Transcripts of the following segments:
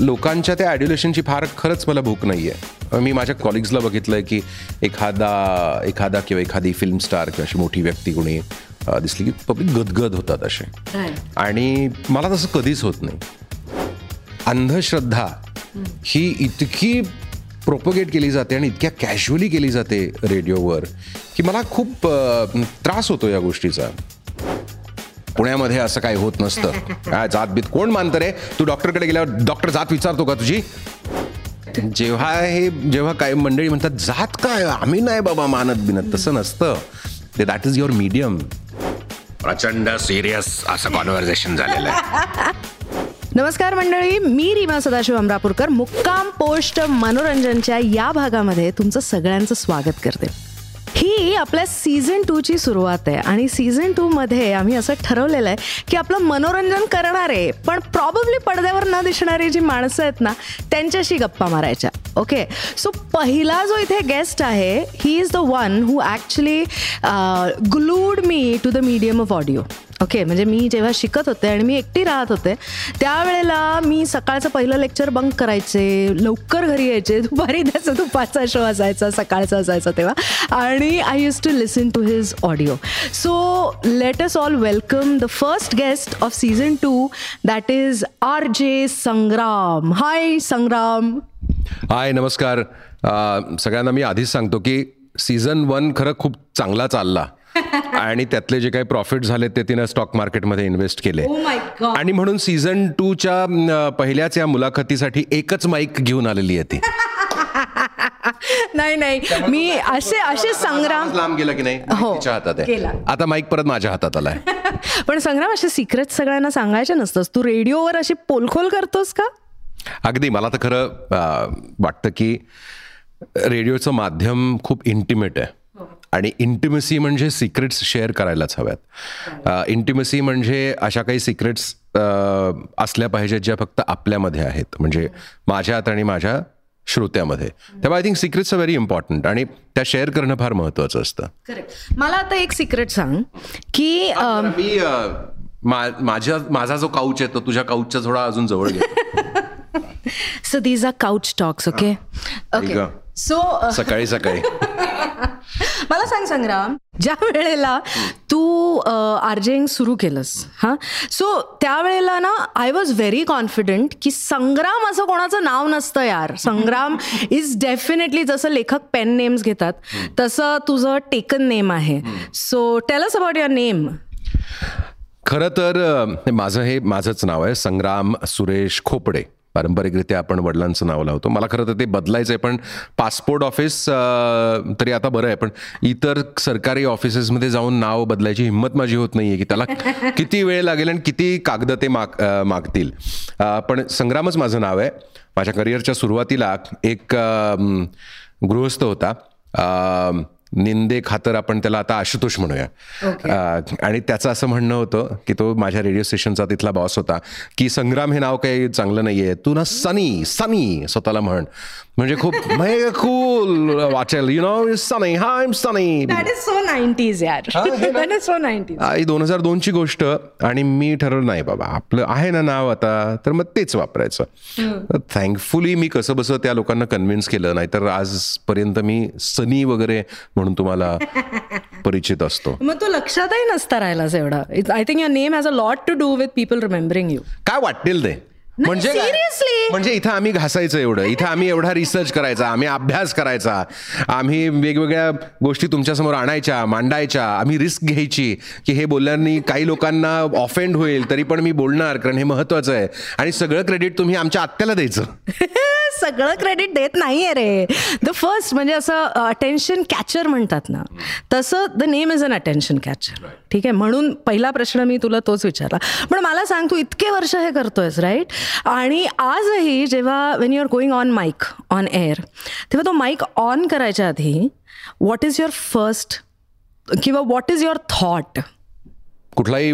लोकांच्या त्या ॲड्युलेशनची फार खरंच मला भूक नाही आहे मी माझ्या कॉलिग्सला बघितलं आहे की एखादा एखादा किंवा एखादी फिल्म स्टार किंवा अशी मोठी व्यक्ती कोणी दिसली की पब्लिक गदगद होतात असे. आणि मला तसं कधीच होत नाही. अंधश्रद्धा ही इतकी प्रोपोगेट केली जाते आणि इतक्या कॅज्युअली केली जाते रेडिओवर की मला खूप त्रास होतो या गोष्टीचा. पुण्यामध्ये असं काही होत नसतं. काय जात बीत कोण मानतं रे? तू डॉक्टरकडे गेल्यावर डॉक्टर जात विचारतो का तुझी? जेव्हा हे जेव्हा काही मंडळी म्हणतात जात काय? आम्ही नाही बाबा मानत बिनत. तसं नसतं. ते दॅट इज युअर मीडियम प्रचंड सिरियस असं कॉन्व्हर्सेशन झालेलं आहे. नमस्कार मंडळी मी रीमा सदाशिव अमरापूरकर. मुक्काम पोस्ट मनोरंजनच्या या भागामध्ये तुमचं सगळ्यांचं स्वागत करते. ही आपल्या सीझन टूची सुरुवात आहे. आणि सीझन टूमध्ये आम्ही असं ठरवलेलं आहे की आपलं मनोरंजन करणारे पण प्रॉब्ली पडद्यावर न दिसणारी जी माणसं आहेत ना त्यांच्याशी गप्पा मारायच्या. ओके सो पहिला जो इथे गेस्ट आहे he is the one who actually glued me to the medium of audio okay म्हणजे मी जेव्हा शिकत होते आणि मी एकटी राहत होते त्यावेळेला मी सकाळचं पहिलं लेक्चर बंक करायचे लवकर घरी यायचे दुपारी त्याचा दुपारचा शो असायचा सकाळचा असायचा तेव्हा आणि I used to listen to his audio so let us all welcome the first guest of season two that is R J Sangram hi Sangram hi नमस्कार. सगळ्यांना मी आधीच सांगतो की सीझन वन खरं खूप चांगला चालला. आणि त्यातले जे काही प्रॉफिट झाले ते तिनं स्टॉक मार्केटमध्ये इन्व्हेस्ट केले. Oh my God. आणि म्हणून सीझन टूच्या पहिल्याच या मुलाखतीसाठी एकच माईक घेऊन आलेली आहे ती. नाही नाही. मी असे असे संग्राम लांब गेला की नाही? हो, हातात. आता माईक परत माझ्या हातात आलाय पण संग्राम असे सिक्रेट सगळ्यांना सांगायचे नसतंस. तू रेडिओवर अशी पोलखोल करतोस का? अगदी. मला तर खरं वाटतं की रेडिओचं माध्यम खूप इंटिमेट आहे. आणि इंटिमसी म्हणजे सिक्रेट्स शेअर करायलाच हव्यात. इंटिमसी म्हणजे अशा काही सिक्रेट्स असल्या पाहिजेत ज्या फक्त आपल्यामध्ये आहेत. म्हणजे माझ्यात आणि माझ्या श्रोत्यामध्ये. तेव्हा I think secrets are very important आणि त्या शेअर करणं फार महत्त्वाचं असतं. मला आता एक सिक्रेट सांग की अं, मी अ, माझ्या माझा जो काउच आहे तो तुझ्या काउचच्या थोडा अजून जवळ घेतो so these are couch talks okay okay. So सकाळी सकाळी. मला सांग संग्राम ज्या वेळेला तू आर्जेंग सुरू केलंस हां? सो त्यावेळेला ना आय वॉज व्हेरी कॉन्फिडंट की संग्राम असं कोणाचं नाव नसतं यार. संग्राम इज डेफिनेटली जसं लेखक पेन नेम्स घेतात तसं तुझं टेकन नेम आहे. So tell us about your name खरं तर माझं हे माझंच नाव आहे संग्राम सुरेश खोपडे. पारंपरिकरित्या आपण वडिलांचं नाव लावतो. मला खरं तर ते बदलायचं आहे पण पासपोर्ट ऑफिस तरी आता बरं आहे पण इतर सरकारी ऑफिसेसमध्ये जाऊन नाव बदलायची हिंमत माझी होत नाही आहे की त्याला किती वेळ लागेल आणि किती कागद ते माग मागतील. पण संग्रामच माझं नाव आहे. माझ्या करिअरच्या सुरुवातीला एक गृहस्थ होता. निंदे खातर आपण त्याला आता आशुतोष म्हणूया. अ, आणि त्याचं असं म्हणणं होतं की तो माझ्या रेडिओ स्टेशनचा तिथला बॉस होता की संग्राम हे नाव काही चांगलं नाहीये. तू ना सनी सनी स्वतःला म्हण. म्हणजे खूप कूल वाचेल you know Sunny hi Sunny that is so nineties यार. दॅट इज सो नाईन्टीज आई दोन हजार दोनची गोष्ट आणि मी ठरवलं नाही बाबा आपलं आहे ना नाव आता तर मग तेच वापरायचं. थँकफुली मी कसं बसं त्या लोकांना कन्व्हिन्स केलं नाहीतर आजपर्यंत मी सनी वगैरे म्हणून तुम्हाला परिचित असतो. मग तू लक्षातही नसता राहिलास एवढा. I think your name has a lot to do with people remembering you काय वाटेल ते? म्हणजे seriously? म्हणजे इथं आम्ही घासायचं एवढं. इथं आम्ही एवढा रिसर्च करायचा आम्ही अभ्यास करायचा. आम्ही वेगवेगळ्या गोष्टी तुमच्यासमोर आणायच्या मांडायच्या. आम्ही रिस्क घ्यायची की हे बोलल्याने काही लोकांना ऑफेंड होईल तरी पण मी बोलणार कारण हे महत्वाचं आहे. आणि सगळं क्रेडिट तुम्ही आमच्या आत्याला द्यायचं. सगळं क्रेडिट देत नाहीये रे. द फर्स्ट म्हणजे असं अटेन्शन कॅचर म्हणतात ना. तसं the name is an attention catcher ठीक आहे? म्हणून पहिला प्रश्न मी तुला तोच विचारला. पण मला सांग तू इतके वर्ष हे करतोयस राईट आणि आजही जेव्हा when you are going on mic on air तेव्हा तो माईक ऑन करायच्या आधी व्हॉट इज युअर फर्स्ट किंवा व्हॉट इज युअर थॉट कुठलाही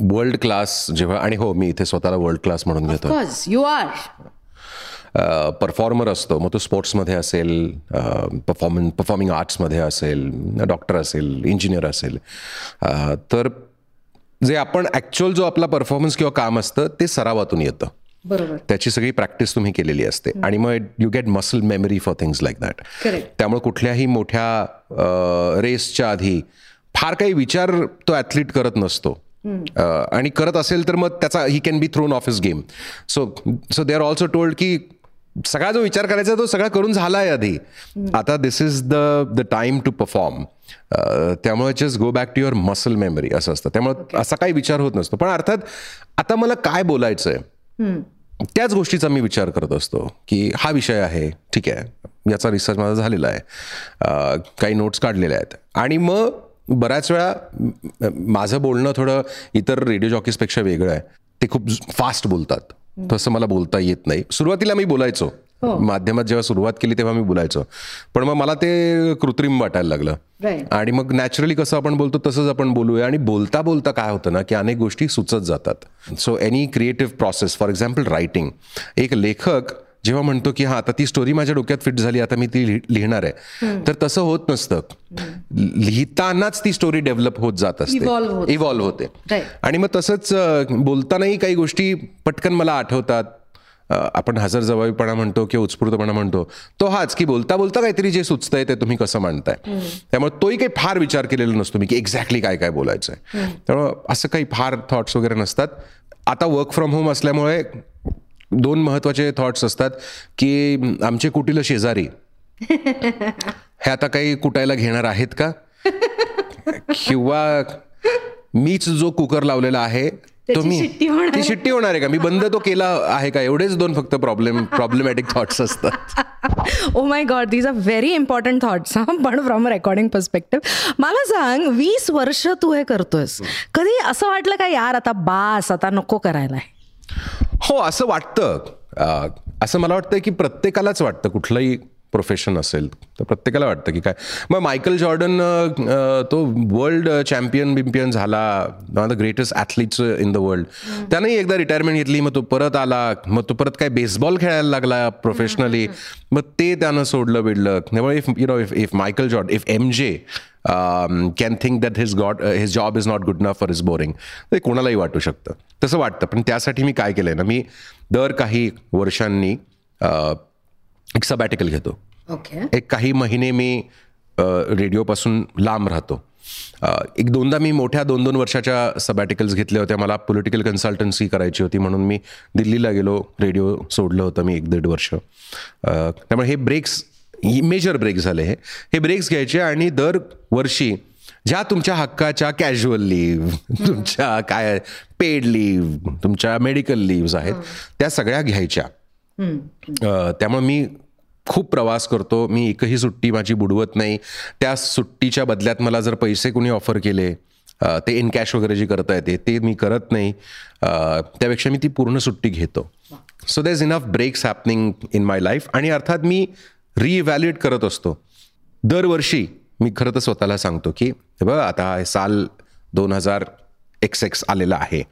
वर्ल्ड क्लास जेव्हा आणि हो मी इथे स्वतःला वर्ल्ड क्लास म्हणून घेतो यू आर परफॉर्मर असतो मग तो स्पोर्ट्समध्ये असेल परफॉर्मन परफॉर्मिंग आर्ट्समध्ये असेल डॉक्टर असेल इंजिनियर असेल. तर जे आपण ॲक्च्युअल जो आपला परफॉर्मन्स किंवा काम असतं ते सरावातून येतं. बरोबर. त्याची सगळी प्रॅक्टिस तुम्ही केलेली असते. आणि मग you get muscle memory for things like that. त्यामुळे कुठल्याही मोठ्या रेसच्या आधी फार काही विचार तो ॲथलीट करत नसतो. आणि करत असेल तर मग त्याचा he can be thrown off his game so so they are also told की सगळा जो विचार करायचा तो सगळा करून झाला आहे आधी आता this is the the time to perform त्यामुळे just go back to your muscle memory असं असतं. त्यामुळे असा काही विचार होत नसतो. पण अर्थात आता मला काय बोलायचं आहे त्याच गोष्टीचा मी विचार करत असतो की हा विषय आहे ठीक आहे. याचा रिसर्च माझा झालेला आहे. काही नोट्स काढलेल्या आहेत. आणि मग बऱ्याच वेळा माझं बोलणं थोडं इतर रेडिओ जॉकीजपेक्षा वेगळं आहे. ते खूप फास्ट बोलतात. तसं मला बोलता येत नाही. सुरुवातीला मी बोलायचो. माध्यमात जेव्हा सुरुवात केली तेव्हा मी बोलायचो. पण मग मला ते कृत्रिम वाटायला लागलं. आणि मग नॅचरली कसं आपण बोलतो तसंच आपण बोलूया. आणि बोलता बोलता काय होतं ना की अनेक गोष्टी सुचत जातात. So any creative process for example writing एक लेखक जेव्हा म्हणतो की हा आता ती स्टोरी माझ्या डोक्यात फिट झाली आता मी ती लिह- लिहिणार आहे. तर तसं होत नसतं. लिहितानाच ती स्टोरी डेव्हलप होत जात असते. इव्हॉल्व्ह होते. आणि मग तसंच बोलतानाही काही गोष्टी पटकन मला आठवतात. आपण हजर जबाबीपणा म्हणतो किंवा उत्स्फूर्तपणा म्हणतो तो हाच की बोलता बोलता काहीतरी जे सुचतंय ते तुम्ही कसं मांडताय. त्यामुळे तोही काही फार विचार केलेला नसतो मी की एक्झॅक्टली काय काय बोलायचं आहे त्यामुळं असं काही फार थॉट्स वगैरे नसतात. आता वर्क फ्रॉम होम असल्यामुळे दोन महत्त्वाचे थॉट्स असतात की आमचे कुटील शेजारी हे आता काही कुटायला घेणार आहेत का? किंवा मीच जो कुकर लावलेला आहे तो शिट्टी होणार ती शिट्टी होणार आहे का? मी बंद तो केला आहे का? एवढेच दोन फक्त प्रॉब्लेम प्रॉब्लेमॅटिक थॉट्स असतात. ओ my god these are very important thoughts हा. पण फ्रॉम रेकॉर्डिंग पर्स्पेक्टिव्ह मला सांग वीस वर्ष तू हे करतोयस. कधी असं वाटलं का यार आता बास आता नको करायला हो असं वाटतं. असं मला वाटतं की प्रत्येकालाच वाटतं कुठलंही प्रोफेशन असेल. तर प्रत्येकाला वाटतं की काय. मग मायकल जॉर्डन तो वर्ल्ड चॅम्पियन बिम्पियन झाला. One of the greatest athletes in the world त्यानंही एकदा रिटायरमेंट घेतली. मग तो परत आला. मग तो परत काय बेसबॉल खेळायला लागला प्रोफेशनली मग ते त्यानं सोडलं बिडलं. त्यामुळे if you know if if Michael Jordan if M J can think that his god his job is not good enough for his boring ते कोणालाही वाटू शकतं. तसं वाटतं. पण त्यासाठी मी काय केलंय ना मी दर काही वर्षांनी एक सबॅटिकल घेतो. ओके. एक काही महिने मी रेडिओपासून लांब राहतो. एक दोनदा मी मोठ्या दोन दोन वर्षाच्या सबॅटिकल्स घेतल्या होत्या. मला पॉलिटिकल कन्सल्टन्सी करायची होती म्हणून मी दिल्लीला गेलो. रेडिओ सोडलं होतं मी एक दीड वर्ष. त्यामुळे हे ब्रेक्स मेजर ब्रेक झाले हे. हे ब्रेक्स घ्यायचे आणि दर वर्षी ज्या तुमच्या हक्काच्या कॅज्युअल लिव्ह तुमच्या काय पेड लिव्ह तुमच्या मेडिकल लिव्ह आहेत त्या सगळ्या घ्यायच्या. त्यामुळे मी खूप प्रवास करतो. मी एकही सुट्टी माझी बुडवत नाही. त्या सुट्टीच्या बदल्यात मला जर पैसे कुणी ऑफर केले ते इन कॅश वगैरे जे करता येते ते मी करत नाही. त्यापेक्षा मी ती पूर्ण सुट्टी घेतो. So there is enough breaks happening in my life आणि अर्थात मी रिइव्हॅल्युएट करत असतो. दरवर्षी मी खरं तर स्वतःला सांगतो की बघ आता साल दोन हजार एक्स एक्स आलेलं आहे.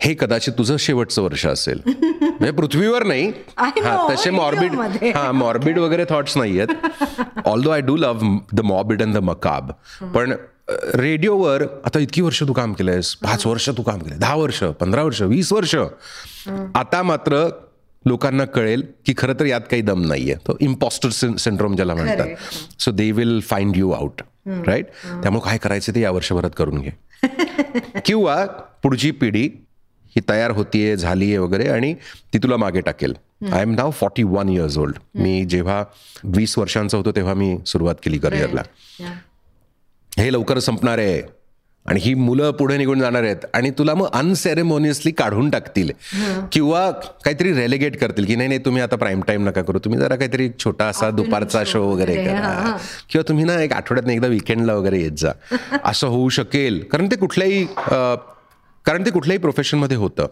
हे कदाचित तुझं शेवटचं वर्ष असेल. म्हणजे पृथ्वीवर नाही. हा तसे मॉर्बिड. हा मॉर्बिड वगैरे थॉट्स नाही आहेत although I do love the morbid and the macabre पण रेडिओवर आता इतकी वर्ष तू काम केलंयस. पाच वर्ष तू काम केलंय दहा वर्ष पंधरा वर्ष वीस वर्ष. आता मात्र लोकांना कळेल की खरं तर यात काही दम नाहीये. तो इम्पॉस्टर सिंड्रोम ज्याला म्हणतात. So they will find you out right त्यामुळे काय करायचं ते या वर्षभरात करून घे. किंवा पुढची पिढी ही तयार होतीये झालीये वगैरे आणि ती तुला मागे टाकेल. I am now forty one years old मी जेव्हा वीस वर्षांचा होतो तेव्हा मी सुरुवात केली करिअरला हे लवकर संपणार आहे. आणि ही मुलं पुढे निघून जाणार आहेत. आणि तुला मग अनसेरेमोनियसली काढून टाकतील. किंवा काहीतरी रेलिगेट करतील की नाही नाही तुम्ही आता प्राईम टाईम नका करू. तुम्ही जरा काहीतरी छोटा असा दुपारचा शो वगैरे करा. किंवा तुम्ही ना एक आठवड्यात एकदा विकेंडला वगैरे येत जा. असं होऊ शकेल. कारण ते कुठल्याही कारण ते कुठल्याही प्रोफेशनमध्ये होतं.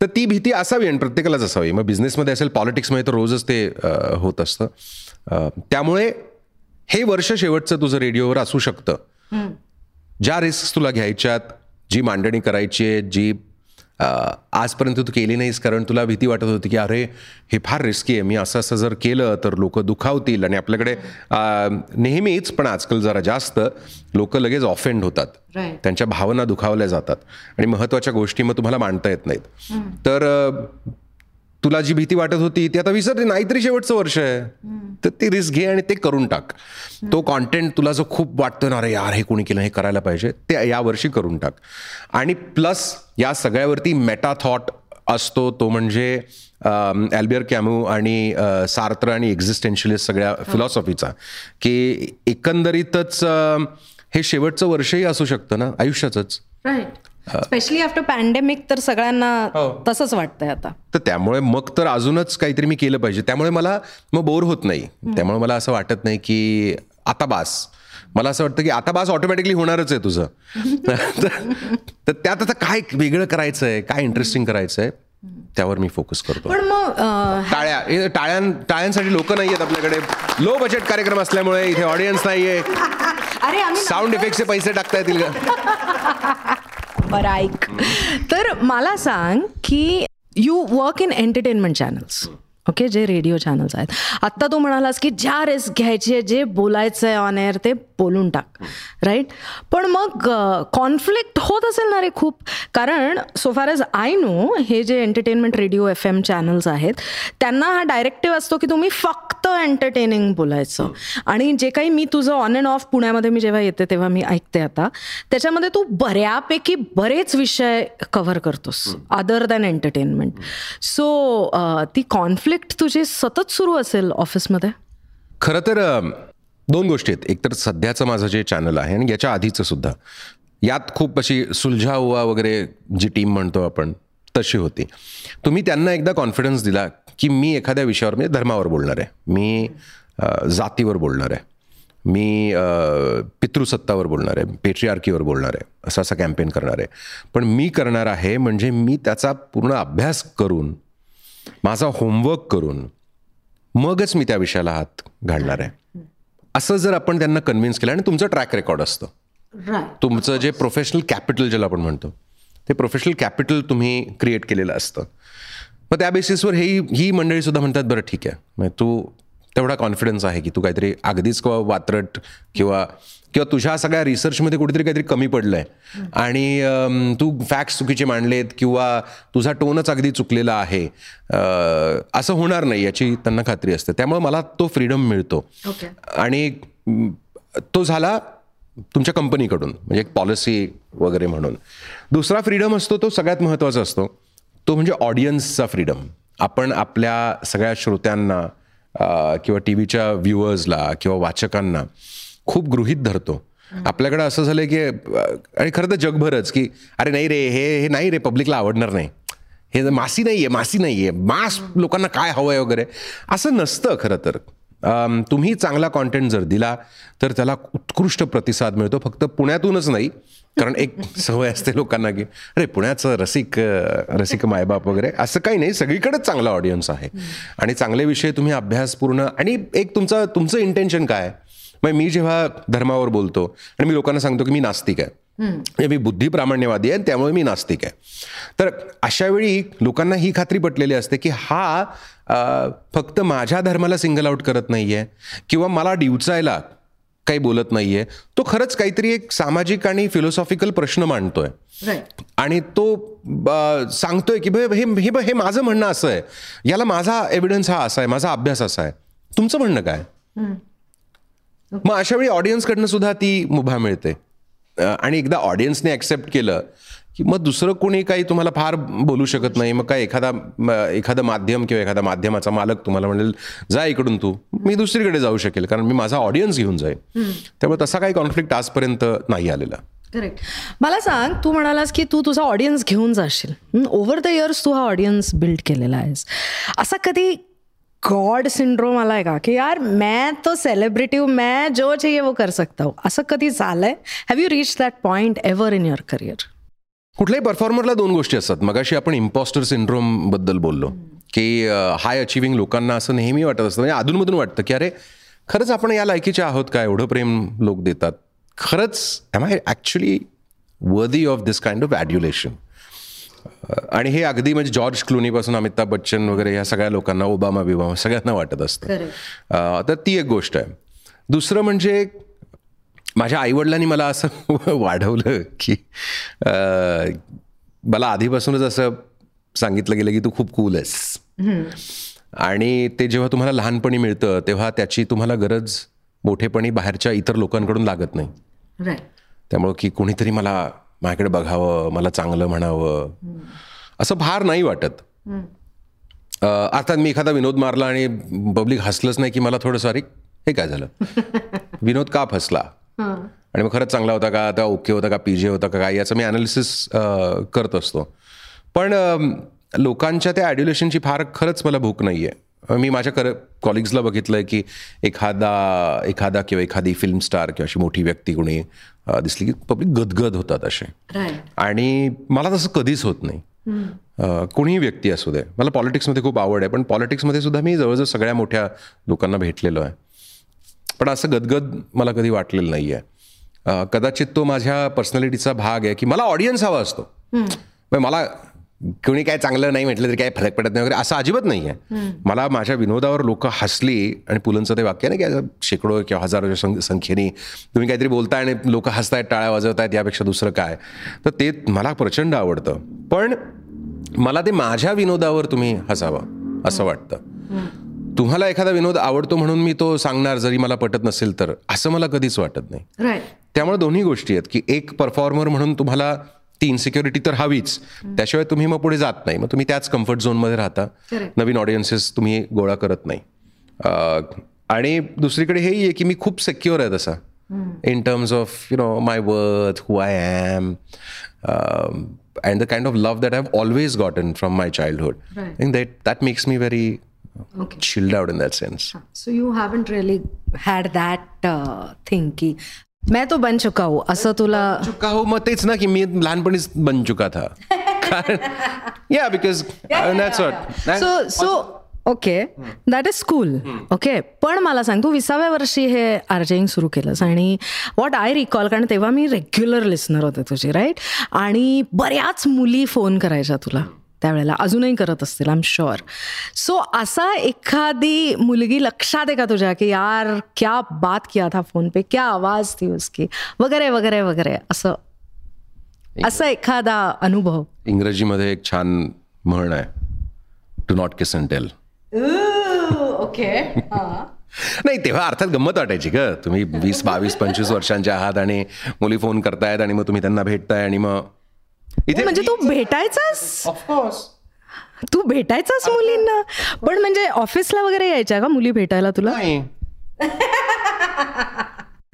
तर ती भीती असावी आणि प्रत्येकालाच असावी. मग बिझनेसमध्ये असेल पॉलिटिक्समध्ये तर रोजच ते होत असतं. त्यामुळे हे वर्ष शेवटचं तुझं रेडिओवर असू शकतं. ज्या रिस्क तुला घ्यायच्यात जी मांडणी करायची आहे जी आजपर्यंत तू केली नाहीस कारण तुला भीती वाटत होती की अरे हे फार रिस्की आहे. मी असं असं जर केलं तर लोक दुखावतील आणि आपल्याकडे नेहमीच पण आजकाल जरा जास्त लोक लगेच ऑफेंड होतात. त्यांच्या भावना दुखावल्या जातात. आणि महत्त्वाच्या गोष्टी मग तुम्हाला मांडता येत नाहीत. तर तुला जी भीती वाटत होती ती आता विसरते नाहीतरी शेवटचं वर्ष आहे. तर ती रिस्क घे आणि ते करून टाक. तो कॉन्टेंट तुला जो खूप वाटतो ना अरे यार हे कोणी केलं हे करायला पाहिजे. ते यावर्षी करून टाक. आणि प्लस या सगळ्यावरती मेटा थॉट असतो. तो म्हणजे ॲल्बियर कॅमू आणि सार्त्र आणि एक्झिस्टेन्शियलिस्ट सगळ्या फिलॉसॉफीचा की एकंदरीतच हे शेवटचं वर्षही असू शकतं ना आयुष्याचंच. स्पेशली आफ्टर पॅन्डेमिक तर सगळ्यांना तसंच वाटतंय आता. तर त्यामुळे मग तर अजूनच काहीतरी मी केलं पाहिजे. त्यामुळे मला मग बोर होत नाही. त्यामुळे मला असं वाटत नाही की आता बास. मला असं वाटतं की आता बास ऑटोमॅटिकली होणारच आहे तुझं. तर तर त्यात आता काय वेगळं करायचं आहे काय इंटरेस्टिंग करायचं आहे त्यावर मी फोकस करतो. पण मग टाळ्या हे टाळ्यां टाळ्यांसाठी लोक नाही आहेत आपल्याकडे. लो बजेट कार्यक्रम असल्यामुळे इथे ऑडियन्स नाहीये. अरे आम्ही साऊंड इफेक्टचे पैसे टाकता येतील का? बरं ऐक. तर मला सांग की you work in entertainment channels okay जे रेडिओ चॅनल्स आहेत. आत्ता तू म्हणालास की ज्या रिस्क घ्यायची आहे जे बोलायचं आहे ऑन एअर ते बोलून टाक राईट पण मग कॉन्फ्लिक्ट होत असेल ना रे खूप. कारण so far as I know हे जे entertainment radio F M channels आहेत त्यांना हा डायरेक्टिव्ह असतो की तुम्ही फक्त एंटरटेनिंग बोलायचं. आणि जे काही मी तुझं ऑन अँड ऑफ पुण्यामध्ये मी जेव्हा येते तेव्हा मी ऐकते आता त्याच्यामध्ये तू बऱ्यापैकी बरेच विषय कव्हर करतोस अदर दॅन एंटरटेनमेंट सो ती कॉन्फ्लिक्ट तुझी सतत सुरू असेल ऑफिसमध्ये खरं तर दोन गोष्टी आहेत. एकतर सध्याचं माझं जे चॅनल आहे आणि याच्या आधीचं सुद्धा. यात खूप अशी सुलझा हुआ वगैरे जी टीम म्हणतो आपण तशी होती. तुम्ही त्यांना एकदा कॉन्फिडन्स दिला की मी एखाद्या विषयावर म्हणजे धर्मावर बोलणार आहे. मी जातीवर बोलणार आहे. मी पितृसत्तावर बोलणार आहे. पेट्रिआर्कीवर बोलणार आहे. असं असं कॅम्पेन करणार आहे. पण मी करणार आहे म्हणजे मी त्याचा पूर्ण अभ्यास करून माझा होमवर्क करून मगच मी त्या विषयाला हात घालणार आहे. असं जर आपण त्यांना कन्व्हिन्स केलं आणि तुमचं ट्रॅक रेकॉर्ड असतं. तुमचं जे प्रोफेशनल कॅपिटल ज्याला आपण म्हणतो ते प्रोफेशनल कॅपिटल तुम्ही क्रिएट केलेलं असतं. मग त्या बेसिसवर ही ही मंडळी सुद्धा म्हणतात बरं ठीक आहे. म्हणजे तू तेवढा कॉन्फिडन्स आहे की तू काहीतरी अगदीच किंवा वात्रट किंवा किंवा तुझ्या सगळ्या रिसर्चमध्ये कुठेतरी काहीतरी कमी पडलं आहे आणि तू फॅक्ट्स चुकीचे मांडलेत किंवा तुझा टोनच अगदी चुकलेला आहे. असं होणार नाही याची त्यांना खात्री असते. त्यामुळे मला तो फ्रीडम मिळतो. आणि तो झाला तुमच्या कंपनीकडून म्हणजे एक पॉलिसी वगैरे म्हणून. दुसरा फ्रीडम असतो तो सगळ्यात महत्त्वाचा असतो. तो म्हणजे ऑडियन्सचा फ्रीडम आपण आपल्या सगळ्या श्रोत्यांना किंवा टी व्हीच्या व्ह्युअर्सला किंवा वाचकांना खूप गृहीत धरतो. आपल्याकडं असं झालं की आणि खरं तर जगभरच की अरे नाही रे हे हे नाही रे पब्लिकला आवडणार नाही. हे मासी नाही आहे मासी नाही आहे मास लोकांना काय हवं आहे वगैरे. असं नसतं खरं तर. तुम्ही चांगला कॉन्टेंट जर दिला तर त्याला उत्कृष्ट प्रतिसाद मिळतो. फक्त पुण्यातूनच नाही कारण एक सवय असते लोकांना की अरे पुण्याचं रसिक रसिक मायबाप वगैरे असं काही नाही. सगळीकडेच चांगला ऑडियन्स आहे. आणि चांगले विषय तुम्ही अभ्यासपूर्ण आणि एक तुमचं तुमचं इंटेन्शन काय? आहे? मग मी जेव्हा धर्मावर बोलतो आणि मी लोकांना सांगतो की मी नास्तिक आहे. म्हणजे मी बुद्धिप्रामाण्यवादी आहे आणि त्यामुळे मी नास्तिक आहे. तर अशा वेळी लोकांना ही खात्री पटलेली असते की हा फक्त माझ्या धर्माला सिंगल आउट करत नाही आहे किंवा मला डिवचायला काही बोलत नाही आहे तो खरंच काहीतरी एक सामाजिक आणि फिलॉसॉफिकल प्रश्न मांडतोय. आणि तो सांगतोय की "बे, हे हे हे माझं म्हणणं असं आहे. याला माझा एव्हिडन्स हा असा आहे माझा अभ्यास असा आहे. तुमचं म्हणणं काय? मग अशा वेळी ऑडियन्सकडनं सुद्धा ती मुभा मिळते. आणि एकदा ऑडियन्सने ॲक्सेप्ट केलं की मग दुसरं कोणी काही तुम्हाला फार बोलू शकत नाही मग काय एखादा एखादं माध्यम किंवा एखादा माध्यमाचा मालक तुम्हाला म्हणेल जा इकडून तू मी दुसरीकडे जाऊ शकेल कारण मी माझा ऑडियन्स घेऊन जाईल त्यामुळे तसा काही कॉन्फ्लिक्ट आजपर्यंत नाही आलेला. करेक्ट मला सांग तू म्हणालास की तू तुझा ऑडियन्स घेऊन जाशील. ओव्हर द इयर्स तू हा ऑडियन्स बिल्ड केलेला आहेस. असा कधी गॉड सिंड्रोम आलाय का? की यार मैं तो सेलिब्रिटी मैं जो चाहिए वो कर सकता हूँ. असं कधी झालंय? Have you reach that point ever in your career कुठल्याही परफॉर्मरला दोन गोष्टी असतात. मगाशी आपण इम्पॉस्टर सिंड्रोमबद्दल बोललो. की हाय अचिव्हिंग लोकांना असं नेहमी वाटत असतं. म्हणजे अधूनमधून वाटतं की अरे खरंच आपण या लायकीचे आहोत का? एवढं प्रेम लोक देतात. खरंच am I actually worthy of this kind of adulation आणि हे अगदी म्हणजे जॉर्ज क्लुनीपासून अमिताभ बच्चन वगैरे या सगळ्या लोकांना ओबामा बिबामा सगळ्यांना वाटत असतं. तर ती एक गोष्ट आहे. दुसरं म्हणजे माझ्या आईवडिलांनी मला असं वाढवलं की मला आधीपासूनच असं सांगितलं गेलं की तू खूप कूल आहेस. आणि ते जेव्हा तुम्हाला लहानपणी मिळतं तेव्हा त्याची तुम्हाला गरज मोठेपणी बाहेरच्या इतर लोकांकडून लागत नाही. त्यामुळं की कोणीतरी मला माझ्याकडे बघावं मला चांगलं म्हणावं. असं फार नाही वाटत. अर्थात मी एखादा विनोद मारला आणि पब्लिक हसलंच नाही की मला थोडं सॉरी हे काय झालं? विनोद का फसला? आणि मग खरंच चांगला होता का? आता ओके होता का? पी जे होता का? काय? याचं मी अनालिसिस करत असतो. पण लोकांच्या त्या ॲड्युलेशनची फार खरंच मला भूक नाही आहे मी माझ्या कर कॉलिग्सला बघितलं आहे की एखादा एखादा किंवा एखादी फिल्म स्टार किंवा अशी मोठी व्यक्ती कोणी दिसली की पब्लिक गदगद होतात असे. आणि मला तसं कधीच होत नाही. कोणीही व्यक्ती असू दे. मला पॉलिटिक्समध्ये खूप आवड आहे पण पॉलिटिक्समध्ये सुद्धा मी जवळजवळ सगळ्या मोठ्या लोकांना भेटलेलो आहे. पण असं गदगद मला कधी वाटलेलं नाही आहे कदाचित तो माझ्या पर्सनॅलिटीचा भाग आहे की मला ऑडियन्स हवा असतो. म्हणजे मला कोणी काय चांगलं नाही म्हटलं तरी काय फरक पडत नाही वगैरे असं अजिबात नाही आहे मला माझ्या विनोदावर लोक हसली आणि पुलंचं ते वाक्य ना की असं शेकडो किंवा हजारोच्या संख्येने तुम्ही काहीतरी बोलताय आणि लोक हसतायत टाळ्या वाजवतायत यापेक्षा दुसरं काय? तर ते मला प्रचंड आवडतं. पण मला ते माझ्या विनोदावर तुम्ही हसावं असं वाटतं. तुम्हाला एखादा विनोद आवडतो म्हणून मी तो सांगणार जरी मला पटत नसेल तर असं मला कधीच वाटत नाही. त्यामुळे दोन्ही गोष्टी आहेत की एक परफॉर्मर म्हणून तुम्हाला ती इन्सिक्युरिटी तर हवीच. त्याशिवाय तुम्ही मग पुढे जात नाही. मग तुम्ही त्याच कम्फर्ट झोनमध्ये राहता. नवीन ऑडियन्सेस तुम्ही गोळा करत नाही. आणि दुसरीकडे हेही आहे की मी खूप सेक्युअर आहे तसा. In terms of you know my worth who I am and the kind of love that have always gotten from my childhood that that makes me very chilled out in that sense so you haven't really had that thing की मैं तो बन चुका हूँ असं तुला चुका हो मग तेच ना की मी लहानपणीच बन चुका था. Yeah because that's so so okay that is school okay पण मला सांग तू विसाव्या वर्षी हे आर्जेईंग सुरू केलंस आणि वॉट आय रिकॉल कारण तेव्हा मी रेग्युलर लिस्नर होते तुझी राईट आणि बऱ्याच मुली फोन करायच्या तुला. त्यावेळेला अजूनही करत असतील आय एम शुअर सो असा एखादी मुलगी लक्षात आहे का तुझ्या की यार क्या बात किया था फोन पे क्या आवाज थी उसकी वगैरे वगैरे वगैरे असं असा एखादा अनुभव? इंग्रजीमध्ये एक छान म्हण आहे to not kiss and tell okay नाही तेव्हा अर्थात गंमत वाटायची ग. तुम्ही वीस बावीस पंचवीस वर्षांचे आहात आणि मुली फोन करतायत आणि मग तुम्ही त्यांना भेटताय आणि मग म्हणजे तू भेटायचास? ऑफकोर्स तू भेटायचास मुलींना? पण म्हणजे ऑफिसला वगैरे यायच्या का मुली भेटायला तुला? नाही.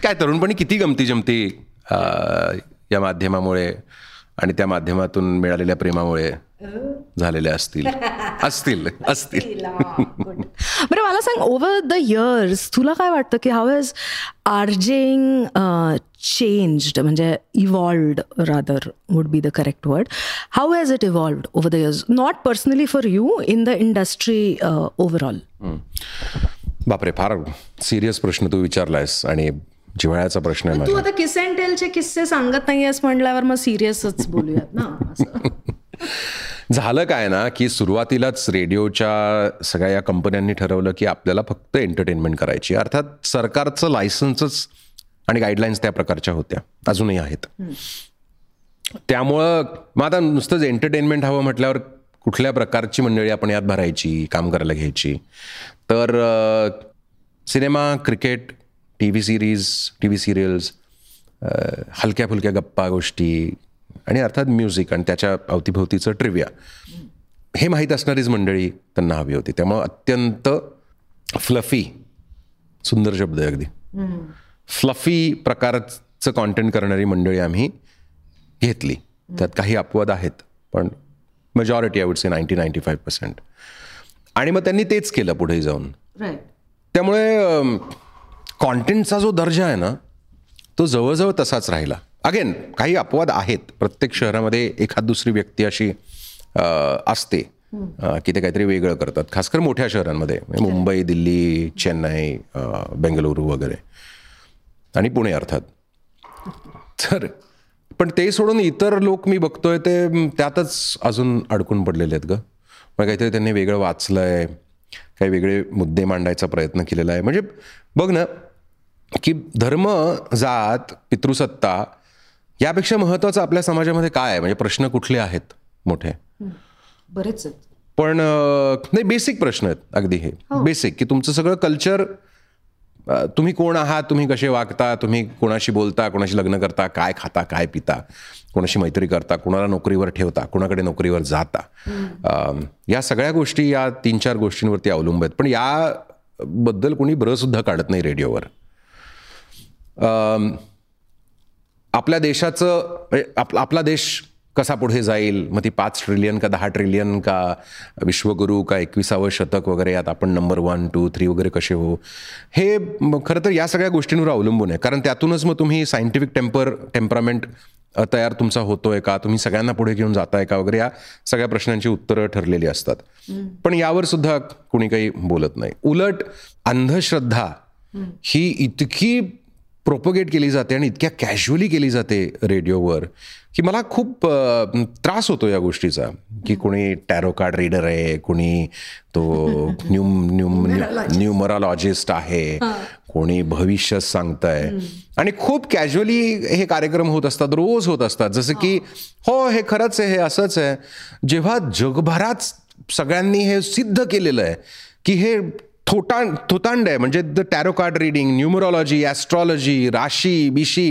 काय तरुणपणी किती गमती जमती या माध्यमामुळे आणि त्या माध्यमातून मिळालेल्या प्रेमामुळे? झालेल्या असतील. असतील असतील. बरं मला सांग ओव्हर द इयर्स तुला काय वाटतं की हाऊ हॅज आर्जिंग चेंज्ड म्हणजे evolved rather would be the correct word how has it evolved over the years not personally for you in the industry overall बापरे फार सिरियस प्रश्न तू विचारलायस आणि जिव्हाळ्याचा प्रश्न आहे तू आता किस अँड टेलचे किस्से सांगत नाहीयेस म्हटल्यावर मग सिरियसच बोलूयात ना. झालं काय ना की सुरुवातीलाच रेडिओच्या सगळ्या या कंपन्यांनी ठरवलं की आपल्याला फक्त एंटरटेनमेंट करायची अर्थात सरकारचं लायसन्सच आणि गाईडलाईन्स त्या प्रकारच्या होत्या. अजूनही आहेत. त्यामुळं मग आता नुसतंच एंटरटेनमेंट हवं म्हटल्यावर कुठल्या प्रकारची मंडळी आपण यात भरायची काम करायला घ्यायची? तर cinema cricket T V series T V serials हलक्या फुलक्या गप्पा गोष्टी आणि अर्थात म्युझिक आणि त्याच्या अवतीभोवतीचं ट्रिव्या हे माहीत असणारीच मंडळी त्यांना हवी होती. त्यामुळं अत्यंत फ्लफी सुंदर शब्द आहे अगदी. फ्लफी प्रकारचं कॉन्टेंट करणारी मंडळी आम्ही घेतली. त्यात काही अपवाद आहेत पण majority I would say ninety ninety five percent आणि मग त्यांनी तेच केलं पुढे जाऊन. त्यामुळे कॉन्टेंटचा जो दर्जा आहे ना तो जवळजवळ तसाच राहिला. अगेन काही अपवाद आहेत. प्रत्येक शहरामध्ये एखाद दुसरी व्यक्ती अशी असते की ते काहीतरी वेगळं करतात. खासकर मोठ्या शहरांमध्ये म्हणजे मुंबई दिल्ली चेन्नई बेंगलुरू वगैरे. आणि पुणे अर्थात. तर पण ते सोडून इतर लोक मी बघतोय ते त्यातच अजून अडकून पडलेले आहेत ग. मग काहीतरी त्यांनी वेगळं वाचलंय काही वेगळे मुद्दे मांडायचा प्रयत्न केलेला आहे. म्हणजे बघ ना की धर्म जात पितृसत्ता यापेक्षा महत्त्वाचं आपल्या समाजामध्ये काय आहे? म्हणजे प्रश्न कुठले आहेत मोठे? बरेच पण नाही बेसिक प्रश्न आहेत अगदी हे. बेसिक की तुमचं सगळं कल्चर तुम्ही कोण आहात? तुम्ही कसे वागता? तुम्ही कोणाशी बोलता? कोणाशी लग्न करता? काय खाता? काय पिता? कोणाशी मैत्री करता? कोणाला नोकरीवर ठेवता? कोणाकडे नोकरीवर जाता? या सगळ्या गोष्टी या तीन चार गोष्टींवरती अवलंब आहेत. पण याबद्दल कोणी सुद्धा काढत नाही रेडिओवर. आपल्या देशाचं म्हणजे आपला देश कसा पुढे जाईल? मग ती पाच ट्रिलियन का दहा ट्रिलियन का विश्वगुरू का एकविसावं शतक वगैरे यात आपण नंबर वन टू थ्री वगैरे कसे हो? हे खरं तर या सगळ्या गोष्टींवर अवलंबून आहे. कारण त्यातूनच मग तुम्ही सायंटिफिक टेम्पर टेम्परामेंट तयार तुमचा होतोय का? तुम्ही सगळ्यांना पुढे घेऊन जाताय का? वगैरे या सगळ्या प्रश्नांची उत्तरं ठरलेली असतात. पण यावर सुद्धा कुणी काही बोलत नाही. उलट अंधश्रद्धा ही इतकी प्रोपोगेट केली जाते आणि इतक्या कॅज्युअली केली जाते रेडिओवर की मला खूप त्रास होतो या गोष्टीचा की कोणी टॅरो कार्ड रीडर आहे कोणी तो न्यू न्यू न्यूमरॉलॉजिस्ट आहे कोणी भविष्य सांगताय. आणि खूप कॅज्युअली हे कार्यक्रम होत असतात रोज होत असतात. जसं की हो हे खरंच आहे हे असंच आहे. जेव्हा जगभरात सगळ्यांनी हे सिद्ध केलेलं आहे की हे थोटांड थोतांड आहे. म्हणजे the tarot card reading numerology astrology राशी बिशी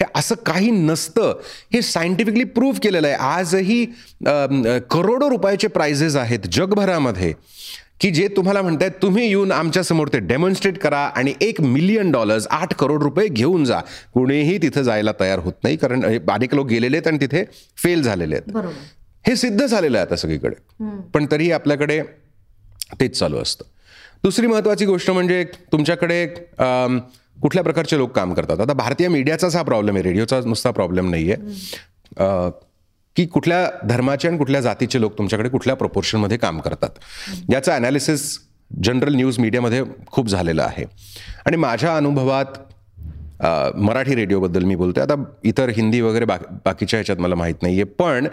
हे असं काही नसतं. हे सायंटिफिकली प्रूव्ह केलेलं आहे. आजही करोडो रुपयाचे प्राइजेस आहेत जगभरामध्ये. की जे तुम्हाला म्हणतायत तुम्ही येऊन आमच्यासमोर ते डेमॉन्स्ट्रेट करा आणि एक मिलियन डॉलर्स आठ करोड रुपये घेऊन जा. कुणीही तिथं जायला तयार होत नाही. कारण अनेक लोक गेलेले आहेत आणि तिथे फेल झालेले आहेत. हे सिद्ध झालेलं आहे आता सगळीकडे. पण तरीही आपल्याकडे तेच चालू असतं. दुसरी महत्त्वाची गोष्ट म्हणजे तुमच्याकडे कुठल्या प्रकारचे लोक काम करतात? आता भारतीय मीडियाचाच हा प्रॉब्लेम आहे रेडिओचा नुसता प्रॉब्लेम नाही आहे की कुठल्या धर्माचे आणि कुठल्या जातीचे लोक तुमच्याकडे कुठल्या प्रपोर्शनमध्ये काम करतात? याचं ॲनालिसिस जनरल न्यूज मीडियामध्ये खूप झालेलं आहे. आणि माझ्या अनुभवात मराठी रेडिओबद्दल मी बोलतोय. आता इतर हिंदी वगैरे बा बाकीच्या ह्याच्यात मला माहीत नाही आहे पण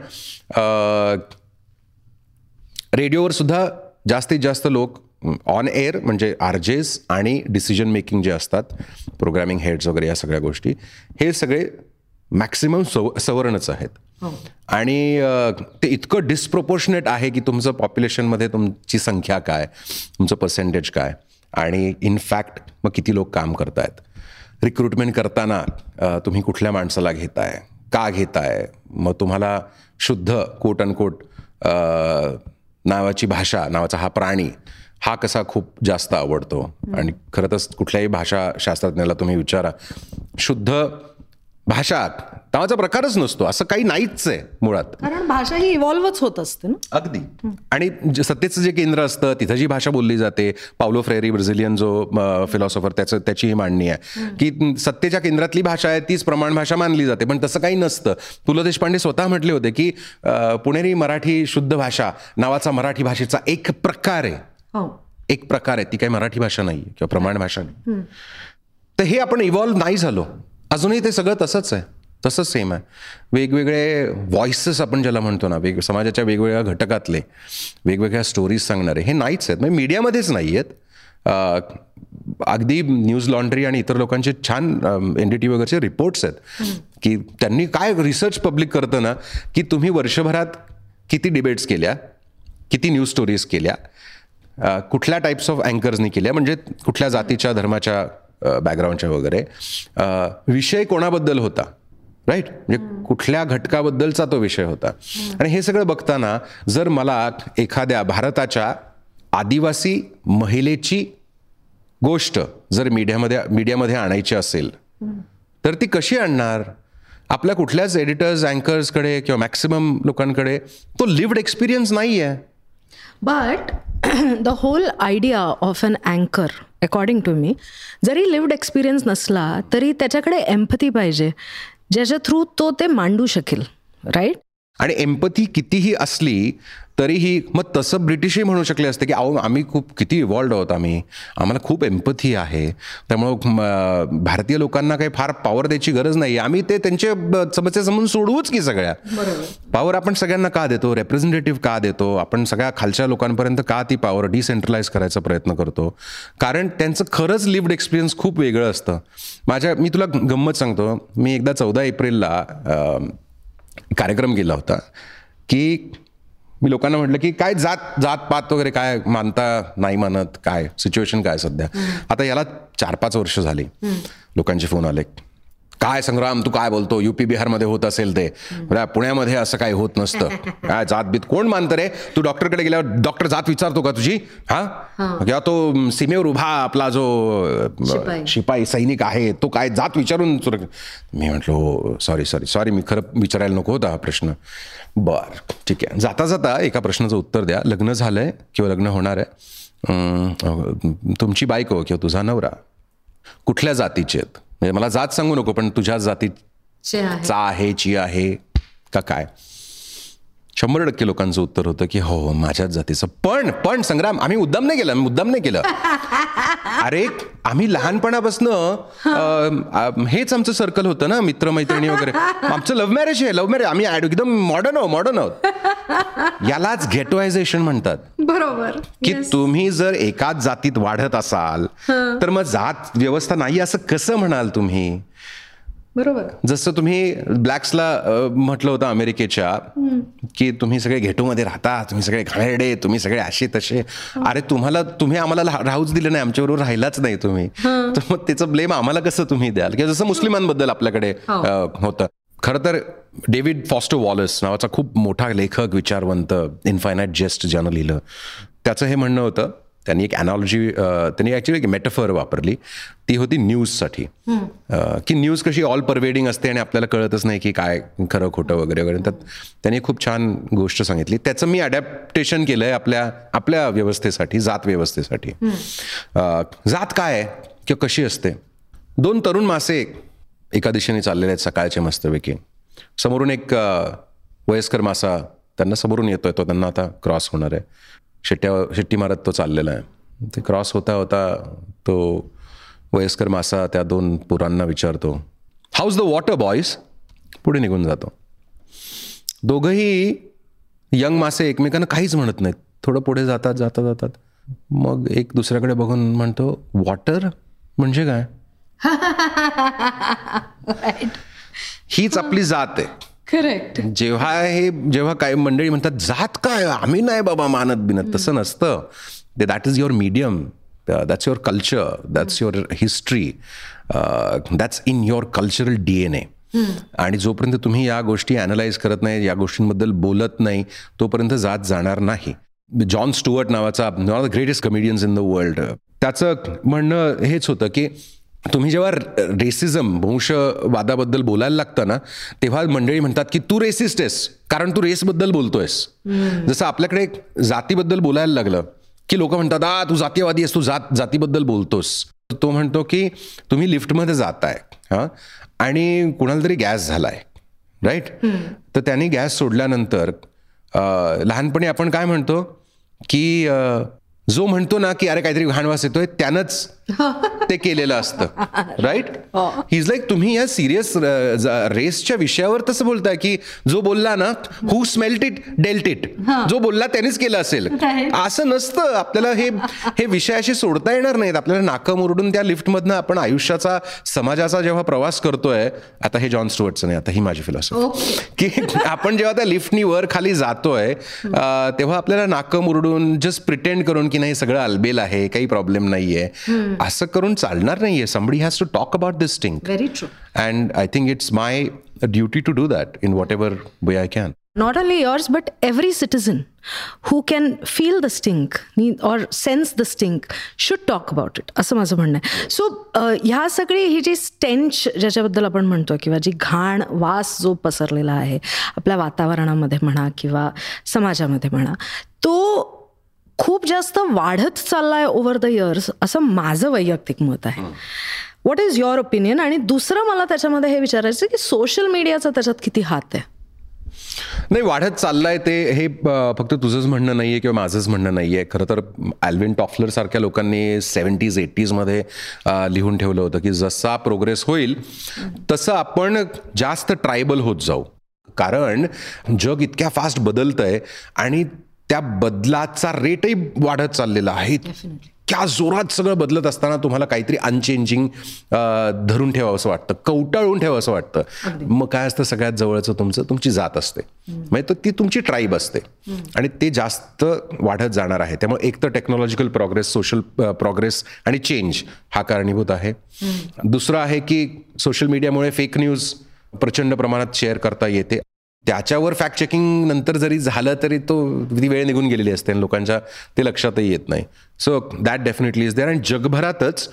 रेडिओवर सुद्धा जास्तीत जास्त लोक ऑन एअर म्हणजे आरजेस आणि डिसिजन मेकिंग जे असतात प्रोग्रॅमिंग हेड्स वगैरे या सगळ्या गोष्टी हे सगळे मॅक्सिमम सव सवर्णच आहेत हो. आणि ते इतकं डिस्प्रोपोर्शनेट आहे की तुमचं पॉप्युलेशनमध्ये तुमची संख्या काय तुमचं पर्सेंटेज काय आणि इनफॅक्ट मग किती लोक काम करतायत रिक्रुटमेंट करताना तुम्ही कुठल्या माणसाला घेताय का घेताय मग तुम्हाला शुद्ध कोट अनकोट नावाची भाषा नावाचा हा प्राणी हा कसा खूप जास्त आवडतो. आणि खरं तर कुठल्याही भाषा शास्त्रज्ञाला तुम्ही विचारा शुद्ध भाषा नावाचा प्रकारच नसतो असं काही नाहीच आहे मुळात. कारण भाषा ही इव्हॉल्वच होत असते ना? अगदी. आणि सत्तेचं जे केंद्र असतं तिथं जी भाषा बोलली जाते पावलो फ्रेरी ब्राझिलियन जो फिलॉसॉफर त्याचं त्याची ही मांडणी आहे. की सत्तेच्या केंद्रातली भाषा आहे तीच प्रमाण भाषा मानली जाते. पण तसं काही नसतं. पु ल देशपांडे स्वतः म्हटले होते की पुणेरी मराठी शुद्ध भाषा नावाचा मराठी भाषेचा एक प्रकार आहे. एक प्रकार आहे ती काही मराठी भाषा नाही किंवा प्रमाण भाषा नाही. तर हे आपण इव्हॉल्व्ह नाही झालो. अजूनही ते सगळं तसंच आहे. तसंच सेम आहे. वेगवेगळे व्हॉइसेस आपण ज्याला म्हणतो ना वेग समाजाच्या वेगवेगळ्या घटकातले वेगवेगळ्या स्टोरीज सांगणारे हे नाहीच आहेत. म्हणजे मीडियामध्येच नाही आहेत अगदी न्यूज लॉन्ड्री आणि इतर लोकांचे छान एन डी टी वगैरेचे रिपोर्ट्स आहेत. की त्यांनी काय रिसर्च पब्लिक करतं ना की तुम्ही वर्षभरात किती डिबेट्स केल्या किती न्यूज स्टोरीज केल्या कुठल्या टाईप्स ऑफ अँकर्सनी केल्या म्हणजे कुठल्या जातीच्या धर्माच्या बॅकग्राऊंडच्या वगैरे? विषय कोणाबद्दल होता? राईट म्हणजे कुठल्या घटकाबद्दलचा तो विषय होता? आणि हे सगळं बघताना जर मला एखाद्या भारताच्या आदिवासी महिलेची गोष्ट जर मीडियामध्ये मीडियामध्ये आणायची असेल तर ती कशी आणणार? आपल्या कुठल्याच एडिटर्स अँकर्सकडे किंवा मॅक्सिमम लोकांकडे तो लिव्ड एक्सपिरियन्स नाही आहे but the whole idea of an अँकर अकॉर्डिंग टू मी जरी लिव्ड एक्सपिरियन्स नसला तरी त्याच्याकडे एम्पथी पाहिजे. ज्याच्या थ्रू तो ते मांडू शकेल राईट आणि एम्पथी कितीही असली तरीही मग तसं ब्रिटिशही म्हणू शकले असते की अहो आम्ही खूप किती इव्हॉल्ड आहोत आम्ही. आम्हाला खूप एम्पथी आहे. त्यामुळं भारतीय लोकांना काही फार पॉवर द्यायची गरज नाही आम्ही ते त्यांचे समस्या समजून सोडवूच की सगळ्या. पॉवर आपण सगळ्यांना का देतो? रेप्रेझेंटेटिव्ह का देतो? आपण सगळ्या खालच्या लोकांपर्यंत का ती पॉवर डिसेंट्रलाइज करायचा प्रयत्न करतो? कारण त्यांचं खरंच लिव्ड एक्सपिरियन्स खूप वेगळं असतं. माझ्या मी तुला गंमत सांगतो. मी एकदा चौदा एप्रिलला कार्यक्रम केला होता की मी लोकांना म्हटलं की काय जात जात पात वगैरे काय मानता नाही मानत काय? सिच्युएशन काय सध्या? आता याला चार पाच वर्ष झाली. लोकांचे फोन आले काय संग्राम तू काय बोलतो? युपी बिहारमध्ये होत असेल ते. बरं, पुण्यामध्ये असं काही होत नसतं. काय जात बीत कोण मानतं रे? तू डॉक्टरकडे गेल्यावर डॉक्टर जात विचारतो का तुझी? हा? किंवा तो सीमेवर उभा आपला जो शिपाई. सैनिक आहे तो काय जात विचारून मी म्हटलो सॉरी सॉरी सॉरी मी खरं विचारायला नको होता हा प्रश्न. बर ठीक आहे. जाता जाता एका प्रश्नाचं उत्तर द्या. लग्न झालंय किंवा लग्न होणार आहे. तुमची बायको किंवा तुझा नवरा कुठल्या जातीचे आहेत? म्हणजे मला जात सांगू नको पण तुझ्या जातीचा आहे ची आहे का काय? शंभर टक्के लोकांचं उत्तर होतं की हो हो माझ्याच जातीचं. पण पण संग्राम आम्ही मुद्दाम नाही केलं मुद्दाम नाही केलं. अरे आम्ही लहानपणापासून हेच आमचं सर्कल होतं ना मित्रमैत्रिणी वगैरे. आमचं लव्ह मॅरेज आहे लव्ह मॅरेज आम्ही एकदम मॉडर्न आहोत मॉडर्न आहोत. यालाच गेटवायझेशन म्हणतात. बरोबर. की तुम्ही जर एकाच जातीत वाढत असाल तर मग जात व्यवस्था नाही असं कसं म्हणाल तुम्ही? बरोबर. जसं तुम्ही ब्लॅक्सला म्हटलं होतं अमेरिकेच्या की तुम्ही सगळे घेटोमध्ये राहता तुम्ही सगळे घाणेरडे तुम्ही सगळे असे तसे. अरे तुम्हाला तुम्ही आम्हाला राहूच दिलं नाही आमच्याबरोबर राहिलाच नाही तुम्ही. तर मग त्याचं ब्लेम आम्हाला कसं तुम्ही द्याल? किंवा जसं मुस्लिमांबद्दल आपल्याकडे अ, होतं. खरं तर डेव्हिड फॉस्टो वॉलस नावाचा खूप मोठा लेखक विचारवंत इन्फायनाईट जेस्ट ज्यानं लिहिलं. त्याचं हे म्हणणं होतं त्यांनी एक अनॉलॉजी त्यांनी ॲक्च्युली एक मेटाफर वापरली. ती होती न्यूजसाठी की न्यूज कशी ऑल परवेडिंग असते आणि आपल्याला कळतच नाही की काय खरं खोटं वगैरे वगैरे. तर त्यांनी खूप छान गोष्ट सांगितली. त्याचं मी अडॅप्टेशन केलं आहे आपल्या आपल्या व्यवस्थेसाठी जात व्यवस्थेसाठी. जात काय आहे किंवा कशी असते? दोन तरुण मासे एका दिशेने चाललेले आहेत सकाळचे मस्तपैकी. समोरून एक वयस्कर मासा त्यांना समोरून येतोय तो त्यांना आता क्रॉस होणार आहे. शिट्ट्या शिट्टी मारत तो चाललेला आहे. ते क्रॉस होता होता तो वयस्कर मासा त्या दोन पुरांना विचारतो हाऊज द वॉटर बॉईज पुढे निघून जातो. दोघंही यंग मासे एकमेकांना काहीच म्हणत नाहीत. थोडं पुढे जातात जातात जातात. मग एक दुसऱ्याकडे बघून म्हणतो वॉटर म्हणजे काय? हीच आपली जात आहे. करेक्ट जेव्हा हे जेव्हा काही मंडळी म्हणतात जात काय? आम्ही नाही बाबा मानत बिनत. तसं नसतं. ते that is your medium that's your culture that's your history that's in your cultural D N A आणि जोपर्यंत तुम्ही या गोष्टी अनालाइज करत नाही या गोष्टींबद्दल बोलत नाही तोपर्यंत जात जाणार नाही. जॉन स्टुअर्ट नावाचा one of the greatest comedians in the world त्याचं म्हणणं हेच होतं की तुम्ही जेव्हा रेसिझम वंशवादाबद्दल बोलायला लागतं ना तेव्हा मंडळी म्हणतात की तू रेसिस्ट आहेस कारण तू रेसबद्दल बोलतोयस. जसं आपल्याकडे जातीबद्दल बोलायला लागलं की लोक म्हणतात आ तू जातीयवादी आहेस तू जात जातीबद्दल बोलतोस. तो म्हणतो की तुम्ही लिफ्टमध्ये जाताय हां आणि कुणाला तरी गॅस झालाय. राईट तर त्यांनी गॅस सोडल्यानंतर लहानपणी आपण काय म्हणतो की जो म्हणतो ना की अरे काहीतरी घाणवास येतोय त्यानंच ते केलेलं असतं. राईट हिज लाईक तुम्ही या सिरियस रेसच्या विषयावर तसं बोलताय की जो बोलला ना who smelt it dealt it जो बोलला त्यानेच केलं असेल. असं नसतं. आपल्याला हे हे विषय असे सोडता येणार नाहीत. आपल्याला नाकं मुरडून त्या लिफ्टमधनं आपण आयुष्याचा समाजाचा जेव्हा प्रवास करतोय आता हे जॉन स्टुअर्टचं नाही आता ही माझी फिलॉसॉफी की आपण जेव्हा त्या लिफ्टनी वर खाली जातोय तेव्हा आपल्याला नाकं मुरडून जस्ट प्रिटेंड करून की नाही सगळं अलबेल आहे काही प्रॉब्लेम नाहीये. असं करून चालणार नाहीये. Somebody has to talk about this thing very true and I think it's my duty to do that in whatever way I can not only yours but every citizen who can feel the stink or sense the stink should talk about it. असं माझं म्हणणं आहे. So ह्या सगळी ही जी stench ज्याच्याबद्दल आपण म्हणतो किंवा जी घाण वास जो पसरलेला आहे आपल्या वातावरणामध्ये म्हणा किंवा समाजामध्ये म्हणा तो खूप जास्त वाढत चाललाय ओव्हर द इयर्स असं माझं वैयक्तिक मत आहे. व्हॉट इज युअर ओपिनियन आणि दुसरं मला त्याच्यामध्ये हे विचारायचं की सोशल मीडियाचा त्याच्यात किती हात आहे? नाही वाढत चाललाय ते हे फक्त तुझंच म्हणणं नाहीये किंवा माझंच म्हणणं नाहीये. खरं तर ॲल्विन टॉफलर सारख्या लोकांनी सेवन्टीज एटीजमध्ये लिहून ठेवलं होतं की जसा प्रोग्रेस होईल तसं आपण जास्त ट्रायबल होत जाऊ. कारण जग इतक्या फास्ट बदलतंय आणि त्या बदलाचा रेटही वाढत चाललेला आहे. त्या जोरात सगळं बदलत असताना तुम्हाला काहीतरी अनचेंजिंग धरून ठेवावं असं वाटतं. कवटाळून ठेवावं असं वाटतं. मग काय असतं सगळ्यात जवळचं तुमचं तुमची जात असते. म्हणजे तर ती तुमची ट्राईब असते. आणि ते जास्त वाढत जाणार आहे. त्यामुळे एक तर टेक्नॉलॉजिकल प्रोग्रेस सोशल प्रोग्रेस आणि चेंज हा कारणीभूत आहे. दुसरं आहे की सोशल मीडियामुळे फेक न्यूज प्रचंड प्रमाणात शेअर करता येते. त्याच्यावर फॅक्ट चेकिंग नंतर जरी झालं तरी तो ती वेळ निघून गेलेली असते आणि लोकांच्या ते लक्षातही येत नाही. So that definitely is there आणि जगभरातच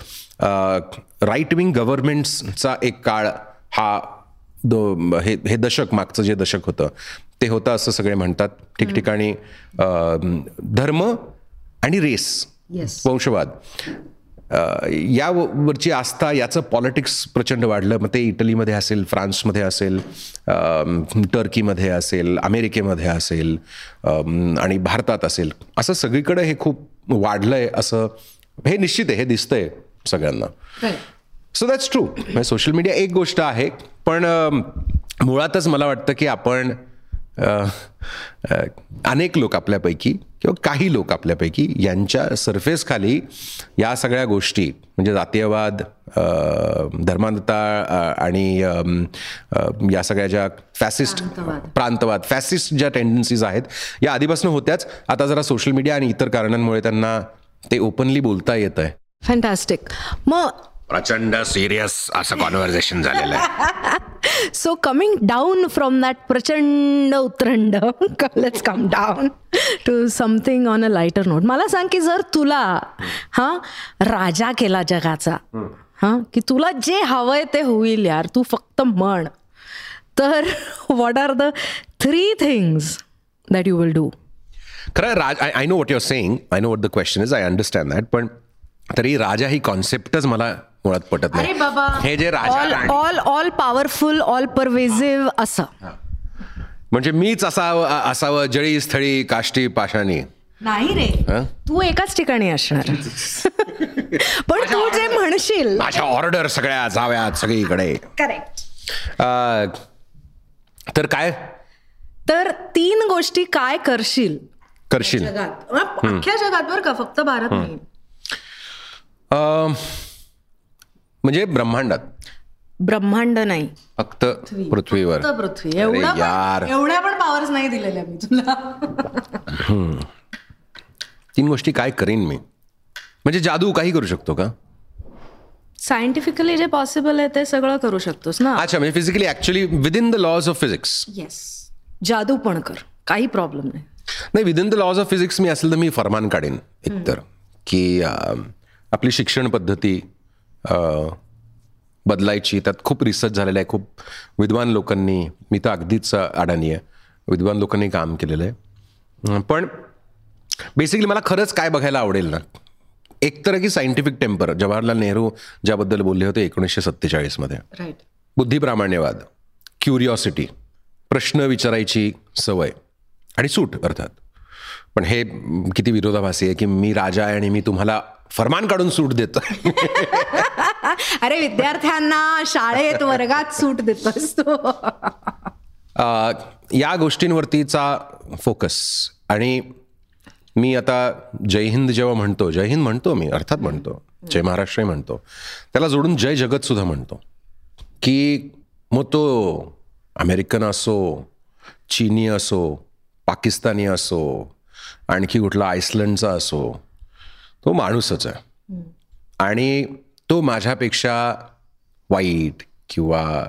राईट विंग गव्हर्नमेंट्सचा एक काळ हा दो हे हे दशक मागचं जे दशक होतं ते होतं असं सगळे म्हणतात. ठिकठिकाणी धर्म आणि रेस वंशवाद. यावरची आस्था याचं पॉलिटिक्स प्रचंड वाढलं. मग ते इटलीमध्ये असेल फ्रान्समध्ये असेल टर्कीमध्ये असेल अमेरिकेमध्ये असेल आणि भारतात असेल. असं सगळीकडे हे खूप वाढलं आहे असं हे निश्चित आहे हे दिसतंय सगळ्यांना. So that's true social media एक गोष्ट आहे पण मुळातच मला वाटतं की आपण अनेक लोक आपल्यापैकी किंवा काही लोक आपल्यापैकी यांच्या सरफेस खाली या सगळ्या गोष्टी म्हणजे जातीयवाद धर्मांधता आणि या सगळ्या ज्या फॅसिस्ट प्रांतवाद. फॅसिस्ट ज्या टेंडन्सीज आहेत या आधीपासून होत्याच. आता जरा सोशल मीडिया आणि इतर कारणांमुळे त्यांना ते ओपनली बोलता येत आहे फॅन्टॅस्टिक मग प्रचंड सिरियस असं कॉन्व्हर्सेशन झालेलं आहे. So coming down from that प्रचंड उतरंड let's come down to something on a lighter note मला सांग की जर तुला हा राजा केला जगाचा हा की तुला जे हवंय ते होईल यार तू फक्त म्हण. तर what are the three things that you will do खरं Raj I I know what your saying I know what the question is I understand that पण तरी राजा ही कॉन्सेप्टच मला मुळात पटत नाही. हे जे राजा all all powerful all pervasive असं. म्हणजे मीच असावं असावं जळी स्थळी काष्टी पाषाणी. नाही रे? तू एकाच ठिकाणी असणार. पण तू जे म्हणशील. माझ्या ऑर्डर सगळ्या जाव्यात सगळीकडे. करेक्ट तर काय? तर तीन गोष्टी काय करशील? करशील. अख्ख्या जगात बरं का फक्त भारत नाही. म्हणजे ब्रह्मांडात. ब्रह्मांड नाही. फक्त पृथ्वीवर. फक्त पृथ्वी. यार पण- एवढ्या पण पॉवर्स नाही दिलेल्या मी तुला. तीन गोष्टी काय करीन मी? म्हणजे जादू काही करू शकतो का? सायंटिफिकली जे पॉसिबल आहे ते सगळं करू शकतोस ना? अच्छा म्हणजे physically actually within the laws of physics yes जादू पण कर. काही प्रॉब्लेम नाही. नाही within the laws of physics मी असेल तर मी फरमान काढेन एकतर. की अं, आपली शिक्षण पद्धती बदलायची. त्यात खूप रिसर्च झालेला आहे. खूप विद्वान लोकांनी मी तर अगदीच अडाणी आहे. विद्वान लोकांनी काम केलेलं आहे. पण बेसिकली मला खरंच काय बघायला आवडेल ना एक तर की सायंटिफिक टेम्पर जवाहरलाल नेहरू ज्याबद्दल बोलले होते एकोणीसशे सत्तेचाळीसमध्ये राईट बुद्धिप्रामाण्यवाद क्युरिओसिटी प्रश्न विचारायची सवय आणि सूट अर्थात. पण हे किती विरोधाभासी आहे की मी राजा आहे आणि मी तुम्हाला फरमान काढून सूट देतो. अरे विद्यार्थ्यांना शाळेत वर्गात सूट देतोस तू. अ, या गोष्टींवरतीचा फोकस. आणि मी आता जय हिंद जेव्हा म्हणतो जय हिंद म्हणतो मी अर्थात म्हणतो जय महाराष्ट्रही म्हणतो. त्याला जोडून जय जगत सुद्धा म्हणतो. की मग तो अमेरिकन असो चीनी असो पाकिस्तानी असो आणखी कुठला आईसलंडचा असो तो माणूसच आहे. आणि तो माझ्यापेक्षा वाईट किंवा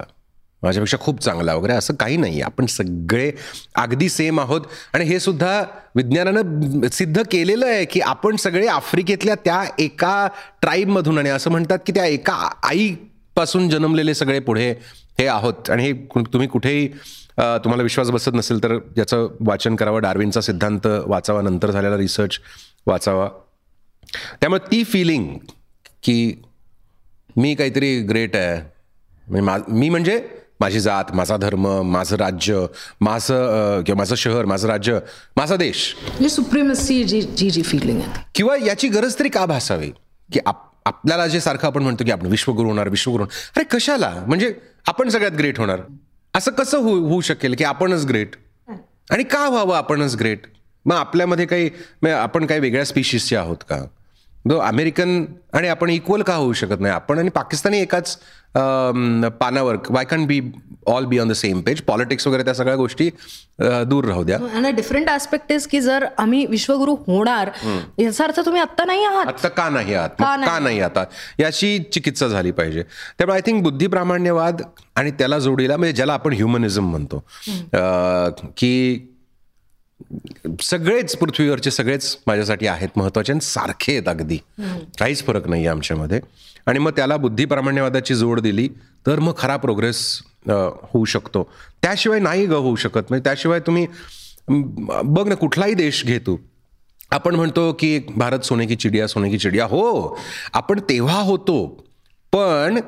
माझ्यापेक्षा खूप चांगला वगैरे असं काही नाही. आपण सगळे अगदी सेम आहोत. आणि हे सुद्धा विज्ञानानं सिद्ध केलेलं आहे की आपण सगळे आफ्रिकेतल्या त्या एका ट्राईबमधून आणि असं म्हणतात की त्या एका आईपासून जन्मलेले सगळे पुढे हे आहोत. आणि हे कु- तुम्ही कुठेही तुम्हाला विश्वास बसत नसेल तर याचं वाचन करावं. डार्विनचा सिद्धांत वाचावा. नंतर झालेला रिसर्च वाचावा. त्यामुळे ती फिलिंग की मी काहीतरी ग्रेट आहे. मा मी म्हणजे माझी जात माझा धर्म माझं राज्य माझं किंवा माझं शहर माझं राज्य माझा देश. सुप्रिमसी जी जी जी फिलिंग आहे किंवा याची गरज तरी का भासावी? की आप आपल्याला जे सारखं आपण म्हणतो की आपण विश्वगुरू होणार विश्वगुरू होणार. अरे कशाला? म्हणजे आपण सगळ्यात ग्रेट होणार. असं कसं होऊ होऊ शकेल की आपणच ग्रेट आणि का व्हावं आपणच ग्रेट मग आपल्यामध्ये काही आपण काही वेगळ्या स्पीशीजचे आहोत का? अमेरिकन आणि आपण इक्वल का होऊ शकत नाही? आपण आणि पाकिस्तानी एकाच पानावर why can be all be on the same page politics वगैरे त्या सगळ्या गोष्टी दूर राहू द्या. आणि डिफरंट आस्पेक्ट इज की जर आम्ही विश्वगुरु होणार याचा अर्थ तुम्ही आत्ता नाही आहात. आत्ता का नाही आहात? का नाही? आता? याची चिकित्सा झाली पाहिजे. त्यामुळे आय थिंक बुद्धिप्रामाण्यवाद आणि त्याला जोडीला म्हणजे ज्याला आपण ह्युमनिझम म्हणतो. की सगळेच पृथ्वीवरचे सगळेच माझ्यासाठी आहेत महत्त्वाचे आणि सारखे आहेत अगदी. काहीच फरक नाही आहे आमच्यामध्ये. आणि मग त्याला बुद्धिप्रामाण्यवादाची जोड दिली तर मग खरा प्रोग्रेस होऊ शकतो. त्याशिवाय नाही ग होऊ शकत. म्हणजे त्याशिवाय तुम्ही बघ ना कुठलाही देश घेतो आपण म्हणतो की भारत सोने की चिडिया सोने की चिडिया. हो आपण तेव्हा होतो. पण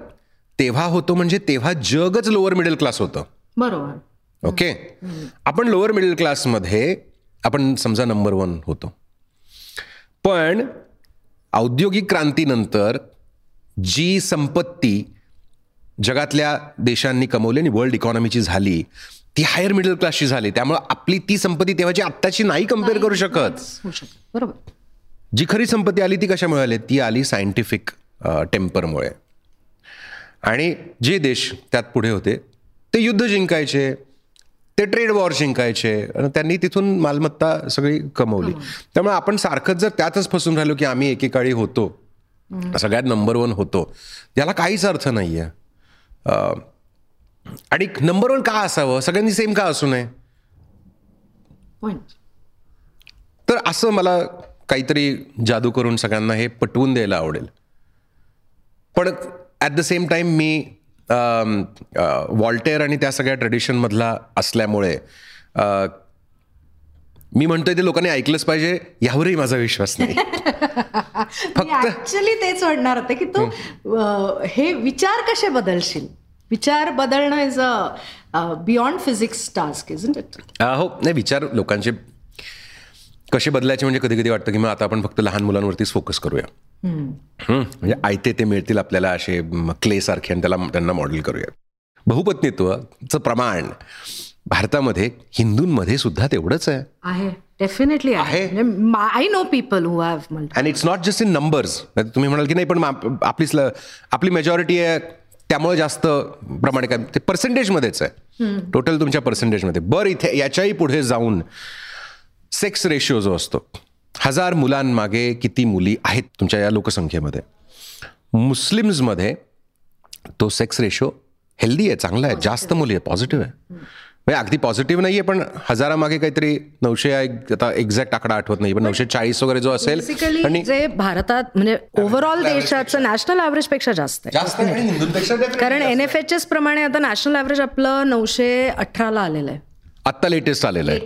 तेव्हा होतो म्हणजे तेव्हा जगच लोअर मिडल क्लास होतं. बरोबर. ओके आपण लोअर मिडल क्लासमध्ये आपण समजा नंबर वन होतो. पण औद्योगिक क्रांतीनंतर जी संपत्ती जगातल्या देशांनी कमवली आणि वर्ल्ड इकॉनॉमीची झाली ती हायर मिडल क्लासची झाली. त्यामुळे आपली ती संपत्ती तेव्हाची आत्ताची नाही कंपेअर करू शकत. बरोबर. जी खरी संपत्ती आली ती कशामुळे आली ती आली सायंटिफिक टेम्परमुळे आणि जे देश त्यात पुढे होते ते युद्ध जिंकायचे. ते ट्रेड वॉर जिंकायचे आणि त्यांनी तिथून मालमत्ता सगळी कमवली. त्यामुळे आपण सारखंच जर त्यातच फसून राहिलो की आम्ही एकेकाळी होतो सगळ्यात नंबर वन होतो याला काहीच अर्थ नाही आहे आणि नंबर वन का असावं? सगळ्यांनी सेम का असू नये? तर असं मला काहीतरी जादू करून सगळ्यांना हे पटवून द्यायला आवडेल. पण ॲट द सेम टाइम मी वॉल्टेअर आणि त्या सगळ्या ट्रेडिशनमधला असल्यामुळे मी म्हणतोय ते लोकांनी ऐकलंच पाहिजे यावरही माझा विश्वास नाही. फक्त ऍक्च्युली तेच म्हणणार होते की तू हे विचार कसे बदलशील? विचार बदलणं is a beyond physics task is हो. नाही विचार लोकांचे कसे बदलायचे म्हणजे कधी कधी वाटतं की मग आता आपण फक्त लहान मुलांवरतीच फोकस करूया. म्हणजे आयते ते मिळतील आपल्याला असे क्ले सारखे आणि त्याला त्यांना मॉडेल करूया बहुपत्नीत्वचं प्रमाण भारतामध्ये हिंदूंमध्ये सुद्धा तेवढंच आहे. आहे. डेफिनेटली आहे. I know people who have and it's not just in numbers तुम्ही म्हणाल की नाही पण मग आपली स्ल- आपली मेजॉरिटी आहे त्यामुळे जास्त प्रमाणे काय ते पर्सेंटेजमध्येच आहे. टोटल तुमच्या पर्सेंटेजमध्ये बरं इथे याच्याही पुढे जाऊन सेक्स रेशिओ जो असतो हजार मुलांमागे किती मुली आहेत तुमच्या या लोकसंख्येमध्ये? मुस्लिम्समध्ये तो सेक्स रेशो हेल्दी आहे चांगला आहे जास्त मुली आहे पॉझिटिव्ह आहे. म्हणजे अगदी पॉझिटिव्ह नाही आहे पण हजारामागे काहीतरी नऊशे एक- आता एक्झॅक्ट आकडा आठवत नाही पण नऊशे चाळीस वगैरे जो असेल आणि जे भारतात म्हणजे ओव्हरऑल देशाचं नॅशनल ॲव्हरेजपेक्षा जास्त आहे. कारण एन एफ एच एस प्रमाणे आता नॅशनल ॲव्हरेज आपलं नऊशे अठराला आलेलं आहे. आत्ता लेटेस्ट आलेलं आहे.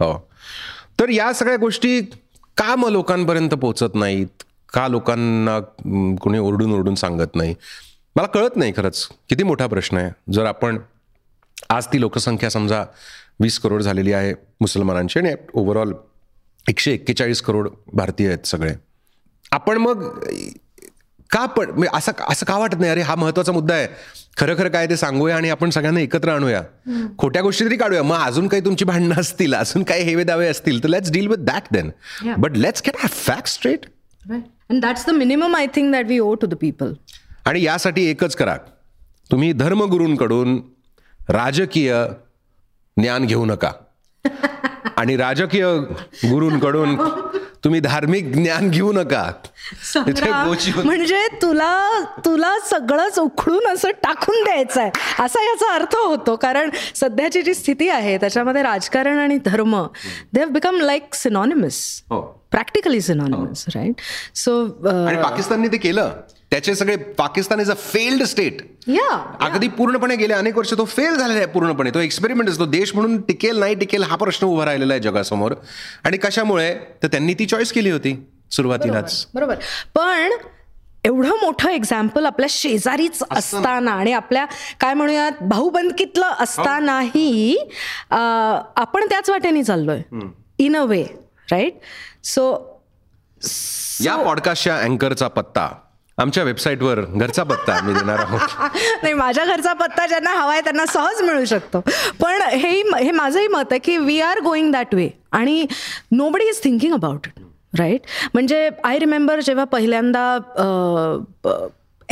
हो. तर या सगळ्या गोष्टी का मग लोकांपर्यंत पोचत नाहीत? का लोकांना कोणी ओरडून ओरडून सांगत नाही? मला कळत नाही खरंच. किती मोठा प्रश्न आहे. जर आपण आज ती लोकसंख्या समजा वीस करोड झालेली आहे मुसलमानांची आणि ओव्हरऑल एकशे एक्केचाळीस करोड भारतीय आहेत सगळे. आपण मग का पण म्हणजे असं असं का वाटत नाही? अरे हा महत्त्वाचा मुद्दा आहे. खरं खरं काय ते सांगूया आणि आपण सगळ्यांना एकत्र आणूया. खोट्या गोष्टी तरी काढूया. मग अजून काही तुमची भांडणं असतील अजून काही हेवे दावे असतील तर let's deal with that then. But let's get the fact straight and that's the minimum I think that we owe to the people आणि यासाठी एकच करा. तुम्ही धर्मगुरूंकडून राजकीय ज्ञान घेऊ नका. आणि राजकीय गुरूंकडून तुम्ही धार्मिक ज्ञान घेऊ नका. म्हणजे तुला तुला सगळंच उखडून असं टाकून द्यायचं आहे असा याचा अर्थ होतो कारण सध्याची जी स्थिती आहे त्याच्यामध्ये राजकारण आणि धर्म they have become like synonymous हो. प्रॅक्टिकली सिनॉनिमस राईट सो पाकिस्तानने ते केलं. त्याचे सगळे Pakistan is a failed state yeah अगदी पूर्णपणे गेले अनेक वर्ष तो फेल झालेला आहे पूर्णपणे. तो एक्सपेरिमेंट असतो. देश म्हणून टिकेल नाही टिकेल हा प्रश्न उभा राहिलेला आहे जगासमोर. आणि कशामुळे? तर त्यांनी ती चॉईस केली होती सुरुवातीलाच. बरोबर पण एवढं मोठं एक्झाम्पल आपल्या शेजारीच असताना आणि आपल्या काय म्हणूयात भाऊबंदकीतलं असतानाही अं, आपण त्याच वाटेने चाललोय. In a way right so yeah पॉडकास्टच्या अँकरचा पत्ता. आमच्या वेबसाईटवर घरचा पत्ता आम्ही देणार आहोत. नाही माझ्या घरचा पत्ता ज्यांना हवा आहे त्यांना सहज मिळू शकतो. पण हे हे माझंही मत आहे की we are going that way and nobody is thinking about it right म्हणजे आय रिमेंबर जेव्हा पहिल्यांदा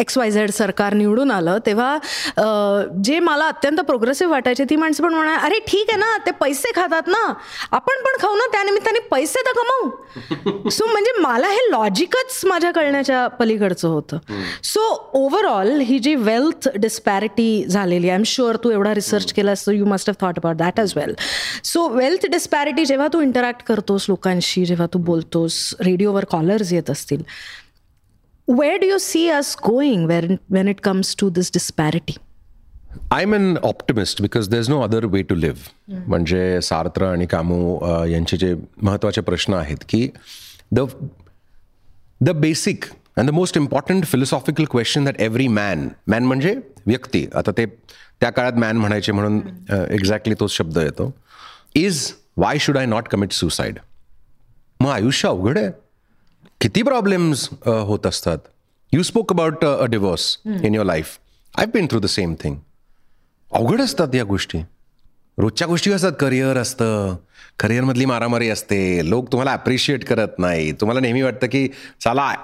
एक्स वाय झेड सरकार निवडून आलं तेव्हा जे मला अत्यंत प्रोग्रेसिव्ह वाटायचे ती माणसं पण म्हणा अरे ठीक आहे ना ते पैसे खातात ना आपण पण खाऊ ना त्यानिमित्ताने पैसे तर कमावू. सो म्हणजे मला हे लॉजिकच माझ्या कळण्याच्या पलीकडचं होतं. सो ओव्हरऑल ही जी वेल्थ डिस्पॅरिटी झालेली आय एम शुअर तू एवढा रिसर्च केला so you must have thought about that as well so wealth disparity जेव्हा तू इंटरॅक्ट करतोस लोकांशी जेव्हा तू बोलतोस रेडिओवर कॉलर्स येत असतील where do you see us going when, when it comes to this disparity? I'm an optimist because there's no other way to live. म्हणजे सार्त्र आणि कामू यांचे जे महत्त्वाचे प्रश्न आहेत की the the basic and the most important philosophical question that every man man म्हणजे व्यक्ती आता ते त्या काळात मॅन म्हणायचे म्हणून एक्झॅक्टली तोच शब्द येतो is why should I not commit suicide मग आयुष्य अवघड आहे किती प्रॉब्लेम्स होत असतात? You spoke about a divorce in your life I been through the same thing अवघड असतात या गोष्टी. रोजच्या गोष्टी असतात. करिअर असतं. करिअरमधली मारामारी असते. लोक तुम्हाला अप्रिशिएट करत नाही. तुम्हाला नेहमी वाटतं की चला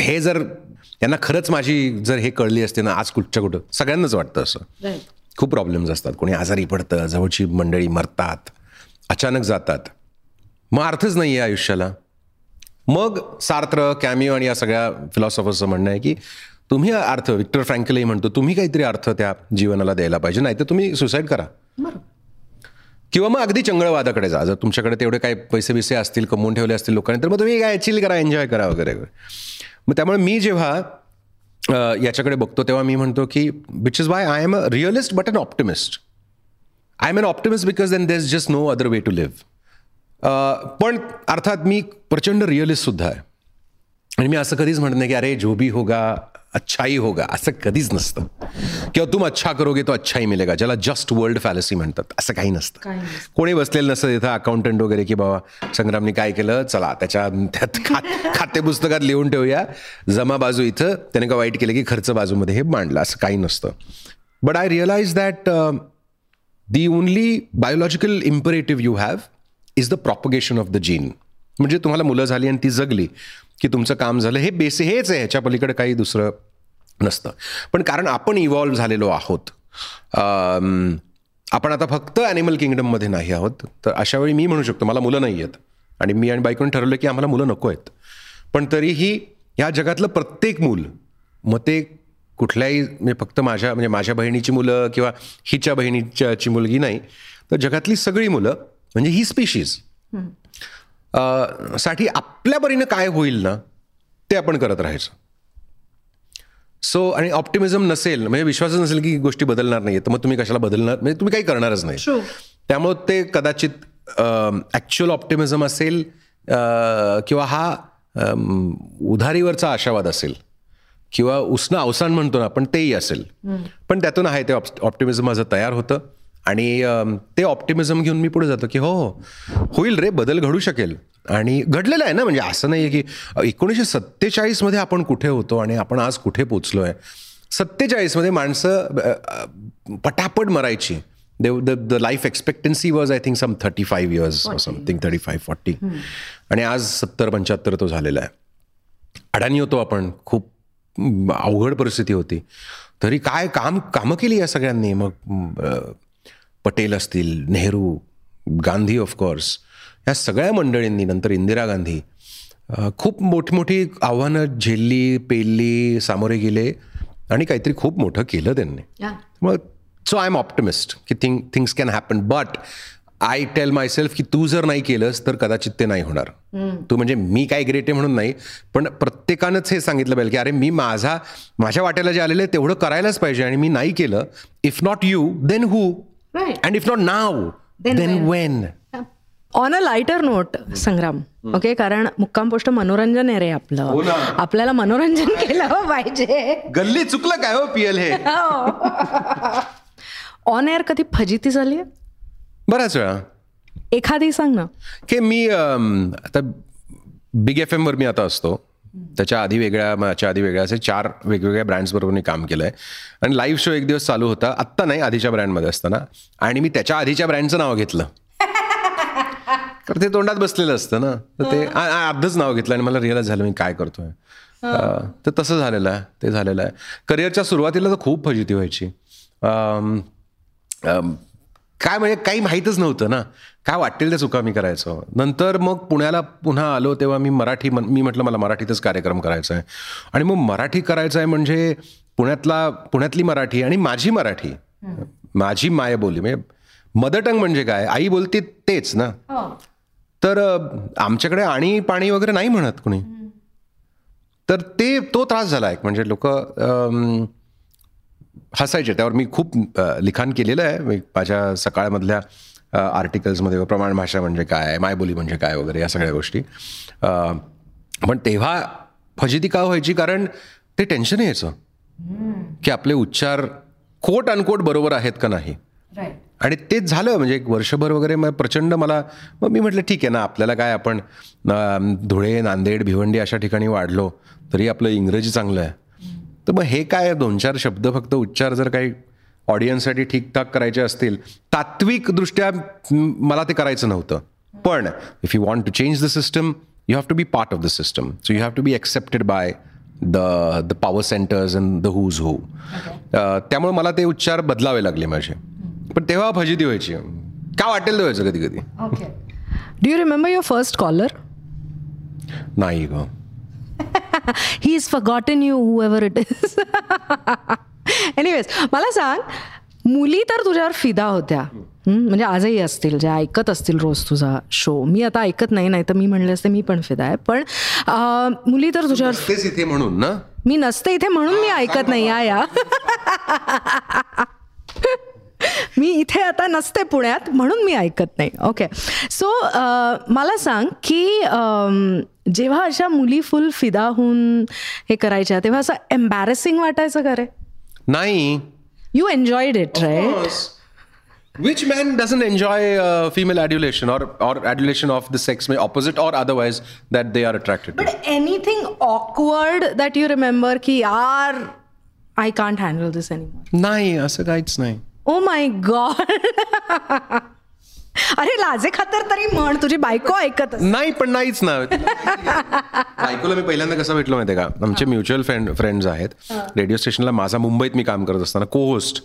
हे जर यांना खरंच माझी जर हे कळली असते ना आज कुठच्या कुठं. सगळ्यांनाच वाटतं असं. खूप प्रॉब्लेम्स असतात. कोणी आजारी पडतं जवळची मंडळी मरतात अचानक जातात. मग अर्थच नाही आहे आयुष्याला. मग सार्त्र कॅमिओ आणि या सगळ्या फिलॉसॉफर्सचं म्हणणं आहे की तुम्ही अर्थ विक्टर फ्रँकलही म्हणतो तुम्ही काहीतरी अर्थ त्या जीवनाला द्यायला पाहिजे नाही तर तुम्ही सुसाईड करा. किंवा मग अगदी चंगळवादाकडे जा. जर तुमच्याकडे तेवढे काही पैसे बिसे असतील कमवून ठेवले असतील लोकांनी तर मग तुम्ही काय चिल करा एन्जॉय करा वगैरे. मग त्यामुळे मी जेव्हा याच्याकडे बघतो तेव्हा मी म्हणतो की which is why I am a realist but an optimist I am an optimist because then there is just no other way to live पण अर्थात मी प्रचंड रिअलिस्टसुद्धा आहे. आणि मी असं कधीच म्हणत नाही की अरे जो भी होगा अच्छाई होगा. असं कधीच नसतं. किंवा तुम अच्छा करोगे तो अच्छाही मिलेगा ज्याला जस्ट वर्ल्ड फॅलसी म्हणतात. असं काही नसतं. कोणी बसलेलं नसतं इथं अकाउंटंट वगैरे की बाबा संग्रामने काय केलं? चला त्याच्या त्यात खा खाते पुस्तकात लिहून ठेवूया. जमा बाजू इथं. त्याने का वाईट केलं की खर्च बाजूमध्ये हे मांडलं. असं काही नसतं. But I realise that the only biological imperative you have is the propagation of the gene म्हणजे तुम्हाला मुलं झाली आणि ती जगली की तुमचं काम झालं हे बेस हेच आहे ह्याच्या पलीकडे काही दुसरं नसतं. पण कारण आपण इव्हॉल्व्ह झालेलो आहोत आपण आता फक्त ॲनिमल किंगडममध्ये नाही आहोत तर अशा वेळी मी म्हणू शकतो मला मुलं नाही आहेत आणि मी आणि बायकोन ठरवलं की आम्हाला मुलं नको आहेत. पण तरीही ह्या जगातलं प्रत्येक मूल मग ते कुठल्याही म्हणजे फक्त माझ्या म्हणजे माझ्या बहिणीची मुलं किंवा हिच्या बहिणीच्याची मुलगी नाही तर जगातली सगळी मुलं म्हणजे ही स्पीशीजसाठी आपल्या परीनं काय होईल ना ते आपण करत राहायचं. सो आणि ऑप्टिमिझम नसेल म्हणजे विश्वासच नसेल की गोष्टी बदलणार नाही तर मग तुम्ही कशाला बदलणार? म्हणजे तुम्ही काही करणारच नाही. त्यामुळं ते कदाचित ॲक्च्युअल ऑप्टिमिझम असेल किंवा हा उधारीवरचा आशावाद असेल किंवा उष्ण अवसान म्हणतो ना आपण तेही असेल. पण त्यातून आहे ते ऑप्टिमिझम माझं तयार होतं. आणि ते ऑप्टिमिझम घेऊन मी पुढे जातो की हो हो होईल रे बदल घडू शकेल. आणि घडलेलं आहे ना म्हणजे असं नाही आहे की एकोणीसशे सत्तेचाळीसमध्ये आपण कुठे होतो आणि आपण आज कुठे पोचलो आहे सत्तेचाळीसमध्ये माणसं पटापट मरायची. The the the life expectancy was I think some thirty five years something thirty five forty आणि आज सत्तर पंच्याहत्तर तो झालेला आहे. अडाणी होतो आपण. खूप अवघड परिस्थिती होती. तरी काय काम कामं केली या सगळ्यांनी? मग पटेल असतील नेहरू गांधी ऑफकोर्स या सगळ्या मंडळींनी नंतर इंदिरा गांधी खूप मोठमोठी आव्हानं झेलली पेलली सामोरे गेले आणि काहीतरी खूप मोठं केलं त्यांनी. मग सो आय एम ऑप्टिमिस्ट की thing things can happen but I tell myself की तू जर नाही केलंस तर कदाचित ते नाही होणार. तू म्हणजे मी काय ग्रेट आहे म्हणून नाही पण प्रत्येकानंच हे सांगितलं पाहिजे की अरे मी माझा माझ्या वाट्याला जे आलेलं आहे तेवढं करायलाच पाहिजे आणि मी नाही केलं. If not you then who and if not now then when on a lighter note Sangram okay कारण मुक्काम पोस्ट मनोरंजन आहे रे आपलं. हो आपल्याला मनोरंजन केलं पाहिजे. गल्ली चुकलं काय हो पीएल हे? ऑन एअर कधी फजिती झाली बऱ्याच वेळा. एखादी सांग ना. की मी आता बिग एफ एमवर मी आता असतो. त्याच्या आधी वेगळ्या माझ्या आधी वेगळ्या असे चार वेगवेगळ्या ब्रँड्सबरोबर मी काम केलं आहे आणि लाईव्ह शो एक दिवस चालू होता. आत्ता नाही आधीच्या ब्रँडमध्ये असताना. आणि मी त्याच्या आधीच्या ब्रँडचं नाव घेतलं. तर ते तोंडात बसलेलं असतं ना. तर ते अर्धच नाव घेतलं आणि मला रिअलाइज झालं मी काय करतोय. तर तसं झालेलं आहे ते झालेलं आहे. करिअरच्या सुरुवातीला तर खूप फजिती व्हायची. काय म्हणजे काही माहीतच नव्हतं ना. काय वाटेल त्या चुका मी करायचो. नंतर मग पुण्याला पुन्हा आलो तेव्हा मी मराठी मी म्हटलं मला मराठीतच कार्यक्रम करायचा आहे. आणि मग मराठी करायचं आहे म्हणजे पुण्यातला पुण्यातली मराठी आणि माझी मराठी. माझी मायबोली म्हणजे मदर टंग म्हणजे काय? आई बोलते तेच ना? तर अ, आमच्याकडे आणि पाणी वगैरे नाही म्हणत कुणी. तर ते तो त्रास झाला एक. म्हणजे लोक हसायचे. त्यावर मी खूप लिखाण केलेलं आहे. माझ्या सकाळमधल्या आर्टिकल्समध्ये प्रमाण भाषा म्हणजे काय मायबोली म्हणजे काय वगैरे या सगळ्या गोष्टी. पण तेव्हा फजिती का व्हायची? कारण ते टेन्शन यायचं. की आपले उच्चार कोट अनकोट बरोबर आहेत का नाही? आणि तेच झालं म्हणजे एक वर्षभर वगैरे मग प्रचंड मला मग मी म्हटलं ठीक आहे ना आपल्याला काय आपण धुळे नांदेड भिवंडी अशा ठिकाणी वाढलो तरी आपलं इंग्रजी चांगलं आहे. तर मग हे काय दोन चार शब्द फक्त उच्चार जर काही ऑडियन्ससाठी ठीकठाक करायचे असतील तात्विकदृष्ट्या मला ते करायचं नव्हतं. पण if you want to change the system you have to be part of the system so you have to be accepted by the the power centres and the who's who त्यामुळे मला ते उच्चार बदलावे लागले माझे. पण तेव्हा फजिती व्हायची. का वाटेल ते व्हायचं कधी कधी do you remember your first caller नाही ग. He is forgotten you whoever it is anyways मला सांग मुली तर तुझ्यावर फिदा होत्या? म्हणजे आजही असतील ज्या ऐकत असतील रोज तुझा शो मी आता ऐकत नाही नाही तर मी म्हणले असते मी पण फिदा आहे. पण मुली तर तुझ्यावर इथे म्हणून ना? मी नसते इथे म्हणून मी ऐकत नाही या या. मी इथे आता नसते पुण्यात म्हणून मी ऐकत नाही. ओके सो मला सांग की जेव्हा अशा मुली फुल फिदा होऊन हे करायच्या तेव्हा असं एम्बॅरेसिंग वाटायचं Nahi. You enjoyed it, of right? Course. Which man doesn't enjoy uh, female adulation or or adulation of the sex may opposite or otherwise that they are attracted but to? But anything awkward that you remember ki yaar, I can't handle this anymore. Nahi, aisa guides nahi. Oh my god. अरे लाजे खातर तरी म्हण तुझी बायको ऐकत. नाही पण नाहीच ना. बायकोला मी पहिल्यांदा कसं भेटलो माहितीये का? आमचे म्युच्युअल फ्रेंड फ्रेंड्स आहेत. रेडिओ स्टेशनला माझा मुंबईत मी काम करत असताना को होस्ट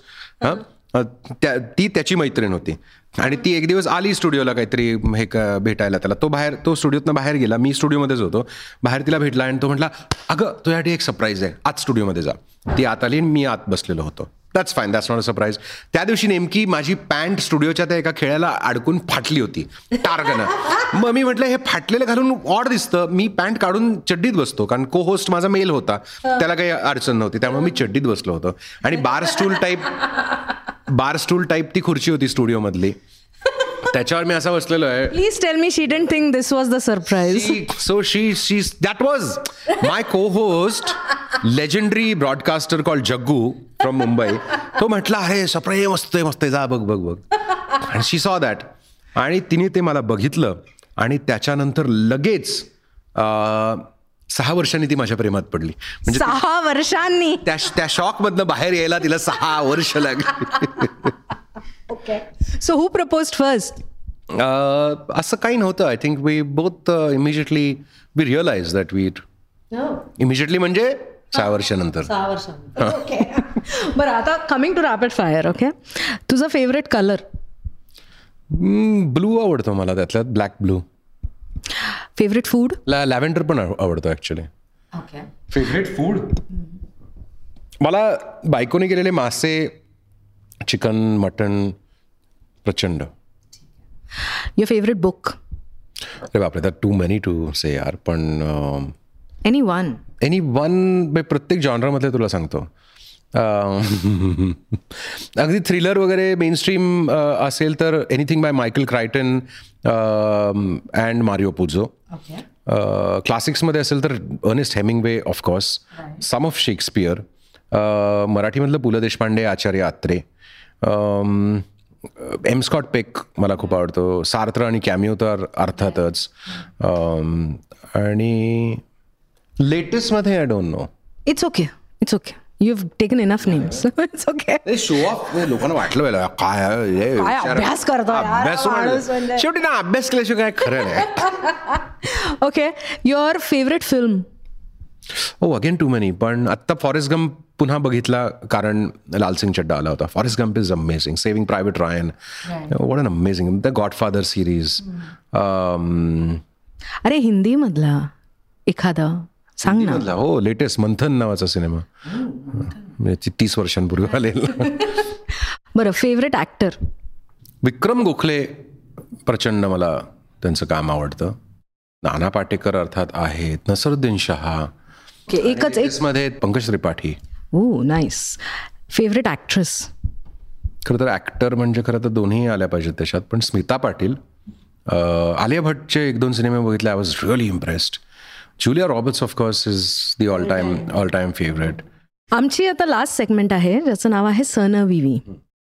त्या ती त्याची मैत्रीण होती. आणि ती एक दिवस आली स्टुडिओला काहीतरी हे भेटायला त्याला. तो बाहेर तो स्टुडिओतनं बाहेर गेला. मी स्टुडिओमध्येच होतो. बाहेर तिला भेटला आणि तो म्हटला अगं तुझ्यासाठी एक सरप्राईज आहे. आज स्टुडिओमध्ये जा. ती आत आली आणि मी आत बसलेलो होतो. That's fine that's not a surprise त्या दिवशी नेमकी माझी पॅन्ट स्टुडिओच्या त्या एका खेळाला अडकून फाटली होती. टार्गनं मग मी म्हटलं हे फाटलेलं घालून ऑड दिसतं. मी पॅन्ट काढून चड्डीत बसतो कारण को होस्ट माझा मेल होता. त्याला काही अडचण नव्हती त्यामुळे मी चड्डीत बसलो होतो. आणि bar stool type bar stool type ती खुर्ची होती स्टुडिओमधली. त्याच्यावर मी असा बसलेलो आहे. Please tell me she didn't think this was the surprise She- so she she's that was my co-host legendary broadcaster called Jaggu from Mumbai तो म्हटला अरे सप्रे मस्त आहे मस्त आहे. जा बघ बघ बघ. आणि शी सॉ दॅट आणि तिने ते मला बघितलं. आणि त्याच्यानंतर लगेच सहा वर्षांनी ती माझ्या प्रेमात पडली. म्हणजे सहा वर्षांनी? त्या त्या शॉकमधनं बाहेर यायला तिला सहा वर्ष लागली. So who propose first um, असं काही नव्हतं. I think we both immediately we realise that we immediately म्हणजे सहा वर्षानंतर. सहा वर्षांनी ओके बरं आता coming to rapid fire okay तुझा फेवरेट कलर ब्लू आवडतो मला त्यातल्यात. Black blue favourite food lavender पण आव- आवडतो ॲक्च्युली ओके फेवरेट फूड मला बायकोने केलेले मासे चिकन मटन प्रचंड. युअर फेवरेट बुक अरे बापरे that too many to say यार पण एनी वन एनी वन प्रत्येक जॉनरामधले तुला सांगतो. अगदी थ्रिलर वगैरे मेनस्ट्रीम असेल तर anything by Michael Crichton and Mario Puzo क्लासिक्समध्ये असेल तर Ernest Hemingway of course some of Shakespeare मराठीमधलं Pu La Deshpande Acharya Atre. M Scott Peck मला खूप आवडतो. सार्त्र आणि कॅमिओ तर अर्थातच. आणि लेटेस्टमध्ये I don't know it's okay it's okay you have taken enough names it's okay show off लोकांना वाटलं पाहिलं काय अभ्यास करतो म्हणजे- म्हणजे. शेवटी ना अभ्यास केल्याशिवाय काय खरं नाही. ओके युअर फेवरेट फिल्म हो अगेन टू मेनी पण आत्ता फॉरेस्ट गम पुन्हा बघितला कारण लालसिंग चड्डा आला होता. Forrest Gump is amazing Saving Private Ryan what an amazing the Godfather series अरे हिंदी मधला एखादा सांग ना. हो लेटेस्ट मंथन नावाचा सिनेमा. म्हणजे तीस वर्षांपूर्वी आलेला. बरं फेवरेट ऍक्टर विक्रम गोखले प्रचंड मला त्यांचं काम आवडतं. नाना पाटेकर अर्थात आहेत नसरुद्दीन शहा एकच एक मध्ये Pankaj Tripathi. Oh nice favourite actress खरं तर ॲक्टर म्हणजे खरं तर दोन्ही आल्या पाहिजेत त्याच्यात पण स्मिता पाटील आलिया भट्टचे एक दोन सिनेमे बघितले I was really impressed Julia Roberts of course is the all time all time favourite आमची आता लास्ट सेगमेंट आहे ज्याचं नाव आहे सन विवी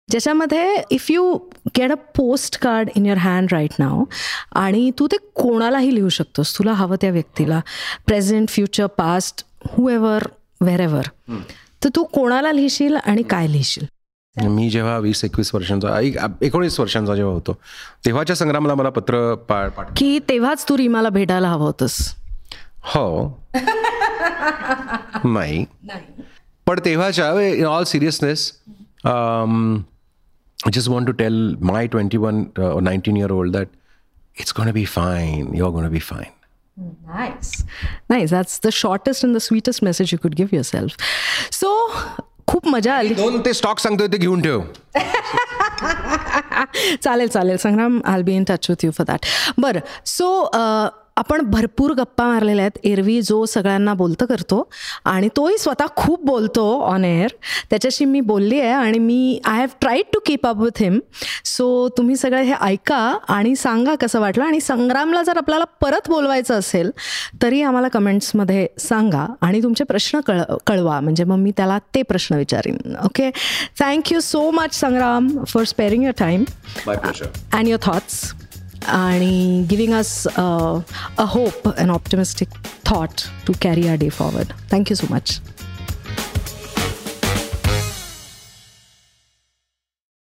ज्याच्यामध्ये if you get a postcard in your hand write नाव आणि तू ते कोणालाही लिहू शकतोस तुला हवं त्या व्यक्तीला. Present future past whoever wherever तर तू कोणाला लिहिशील आणि काय लिहिशील? मी जेव्हा वीस एकवीस वर्षांचा एक- एकोणीस वर्षांचा जेव्हा होतो तेव्हाच्या संग्रामाला मला पत्र पाठ की तेव्हाच तू रीमाला भेटायला हवं होतंस. हो. नाही. पण तेव्हाच्या in all seriousness just want to tell my twenty one nineteen year old that it's gonna be fine you are gonna be fine Nice. Nice. That's the shortest and the sweetest message you could give yourself. So, खूप मजा आली दोन ते stock सांगतोय ते घेऊन ठेव चालेल चालेल Sangram I'll be in touch with you for that बरं सो आपण भरपूर गप्पा मारलेल्या आहेत. एरवी जो सगळ्यांना बोलतं करतो आणि तोही स्वतः खूप बोलतो ऑन एअर त्याच्याशी मी बोलली आहे आणि मी I have tried to keep up with him so तुम्ही सगळं हे ऐका आणि सांगा कसं वाटलं. आणि संग्रामला जर आपल्याला परत बोलवायचं असेल तरी आम्हाला कमेंट्समध्ये सांगा आणि तुमचे प्रश्न कळ कळवा. म्हणजे मग मी त्याला ते प्रश्न विचारीन. Okay thank you so much Sangram for sparing your time and your thoughts. आणि giving us a hope and optimistic thought to carry a day forward thank you so much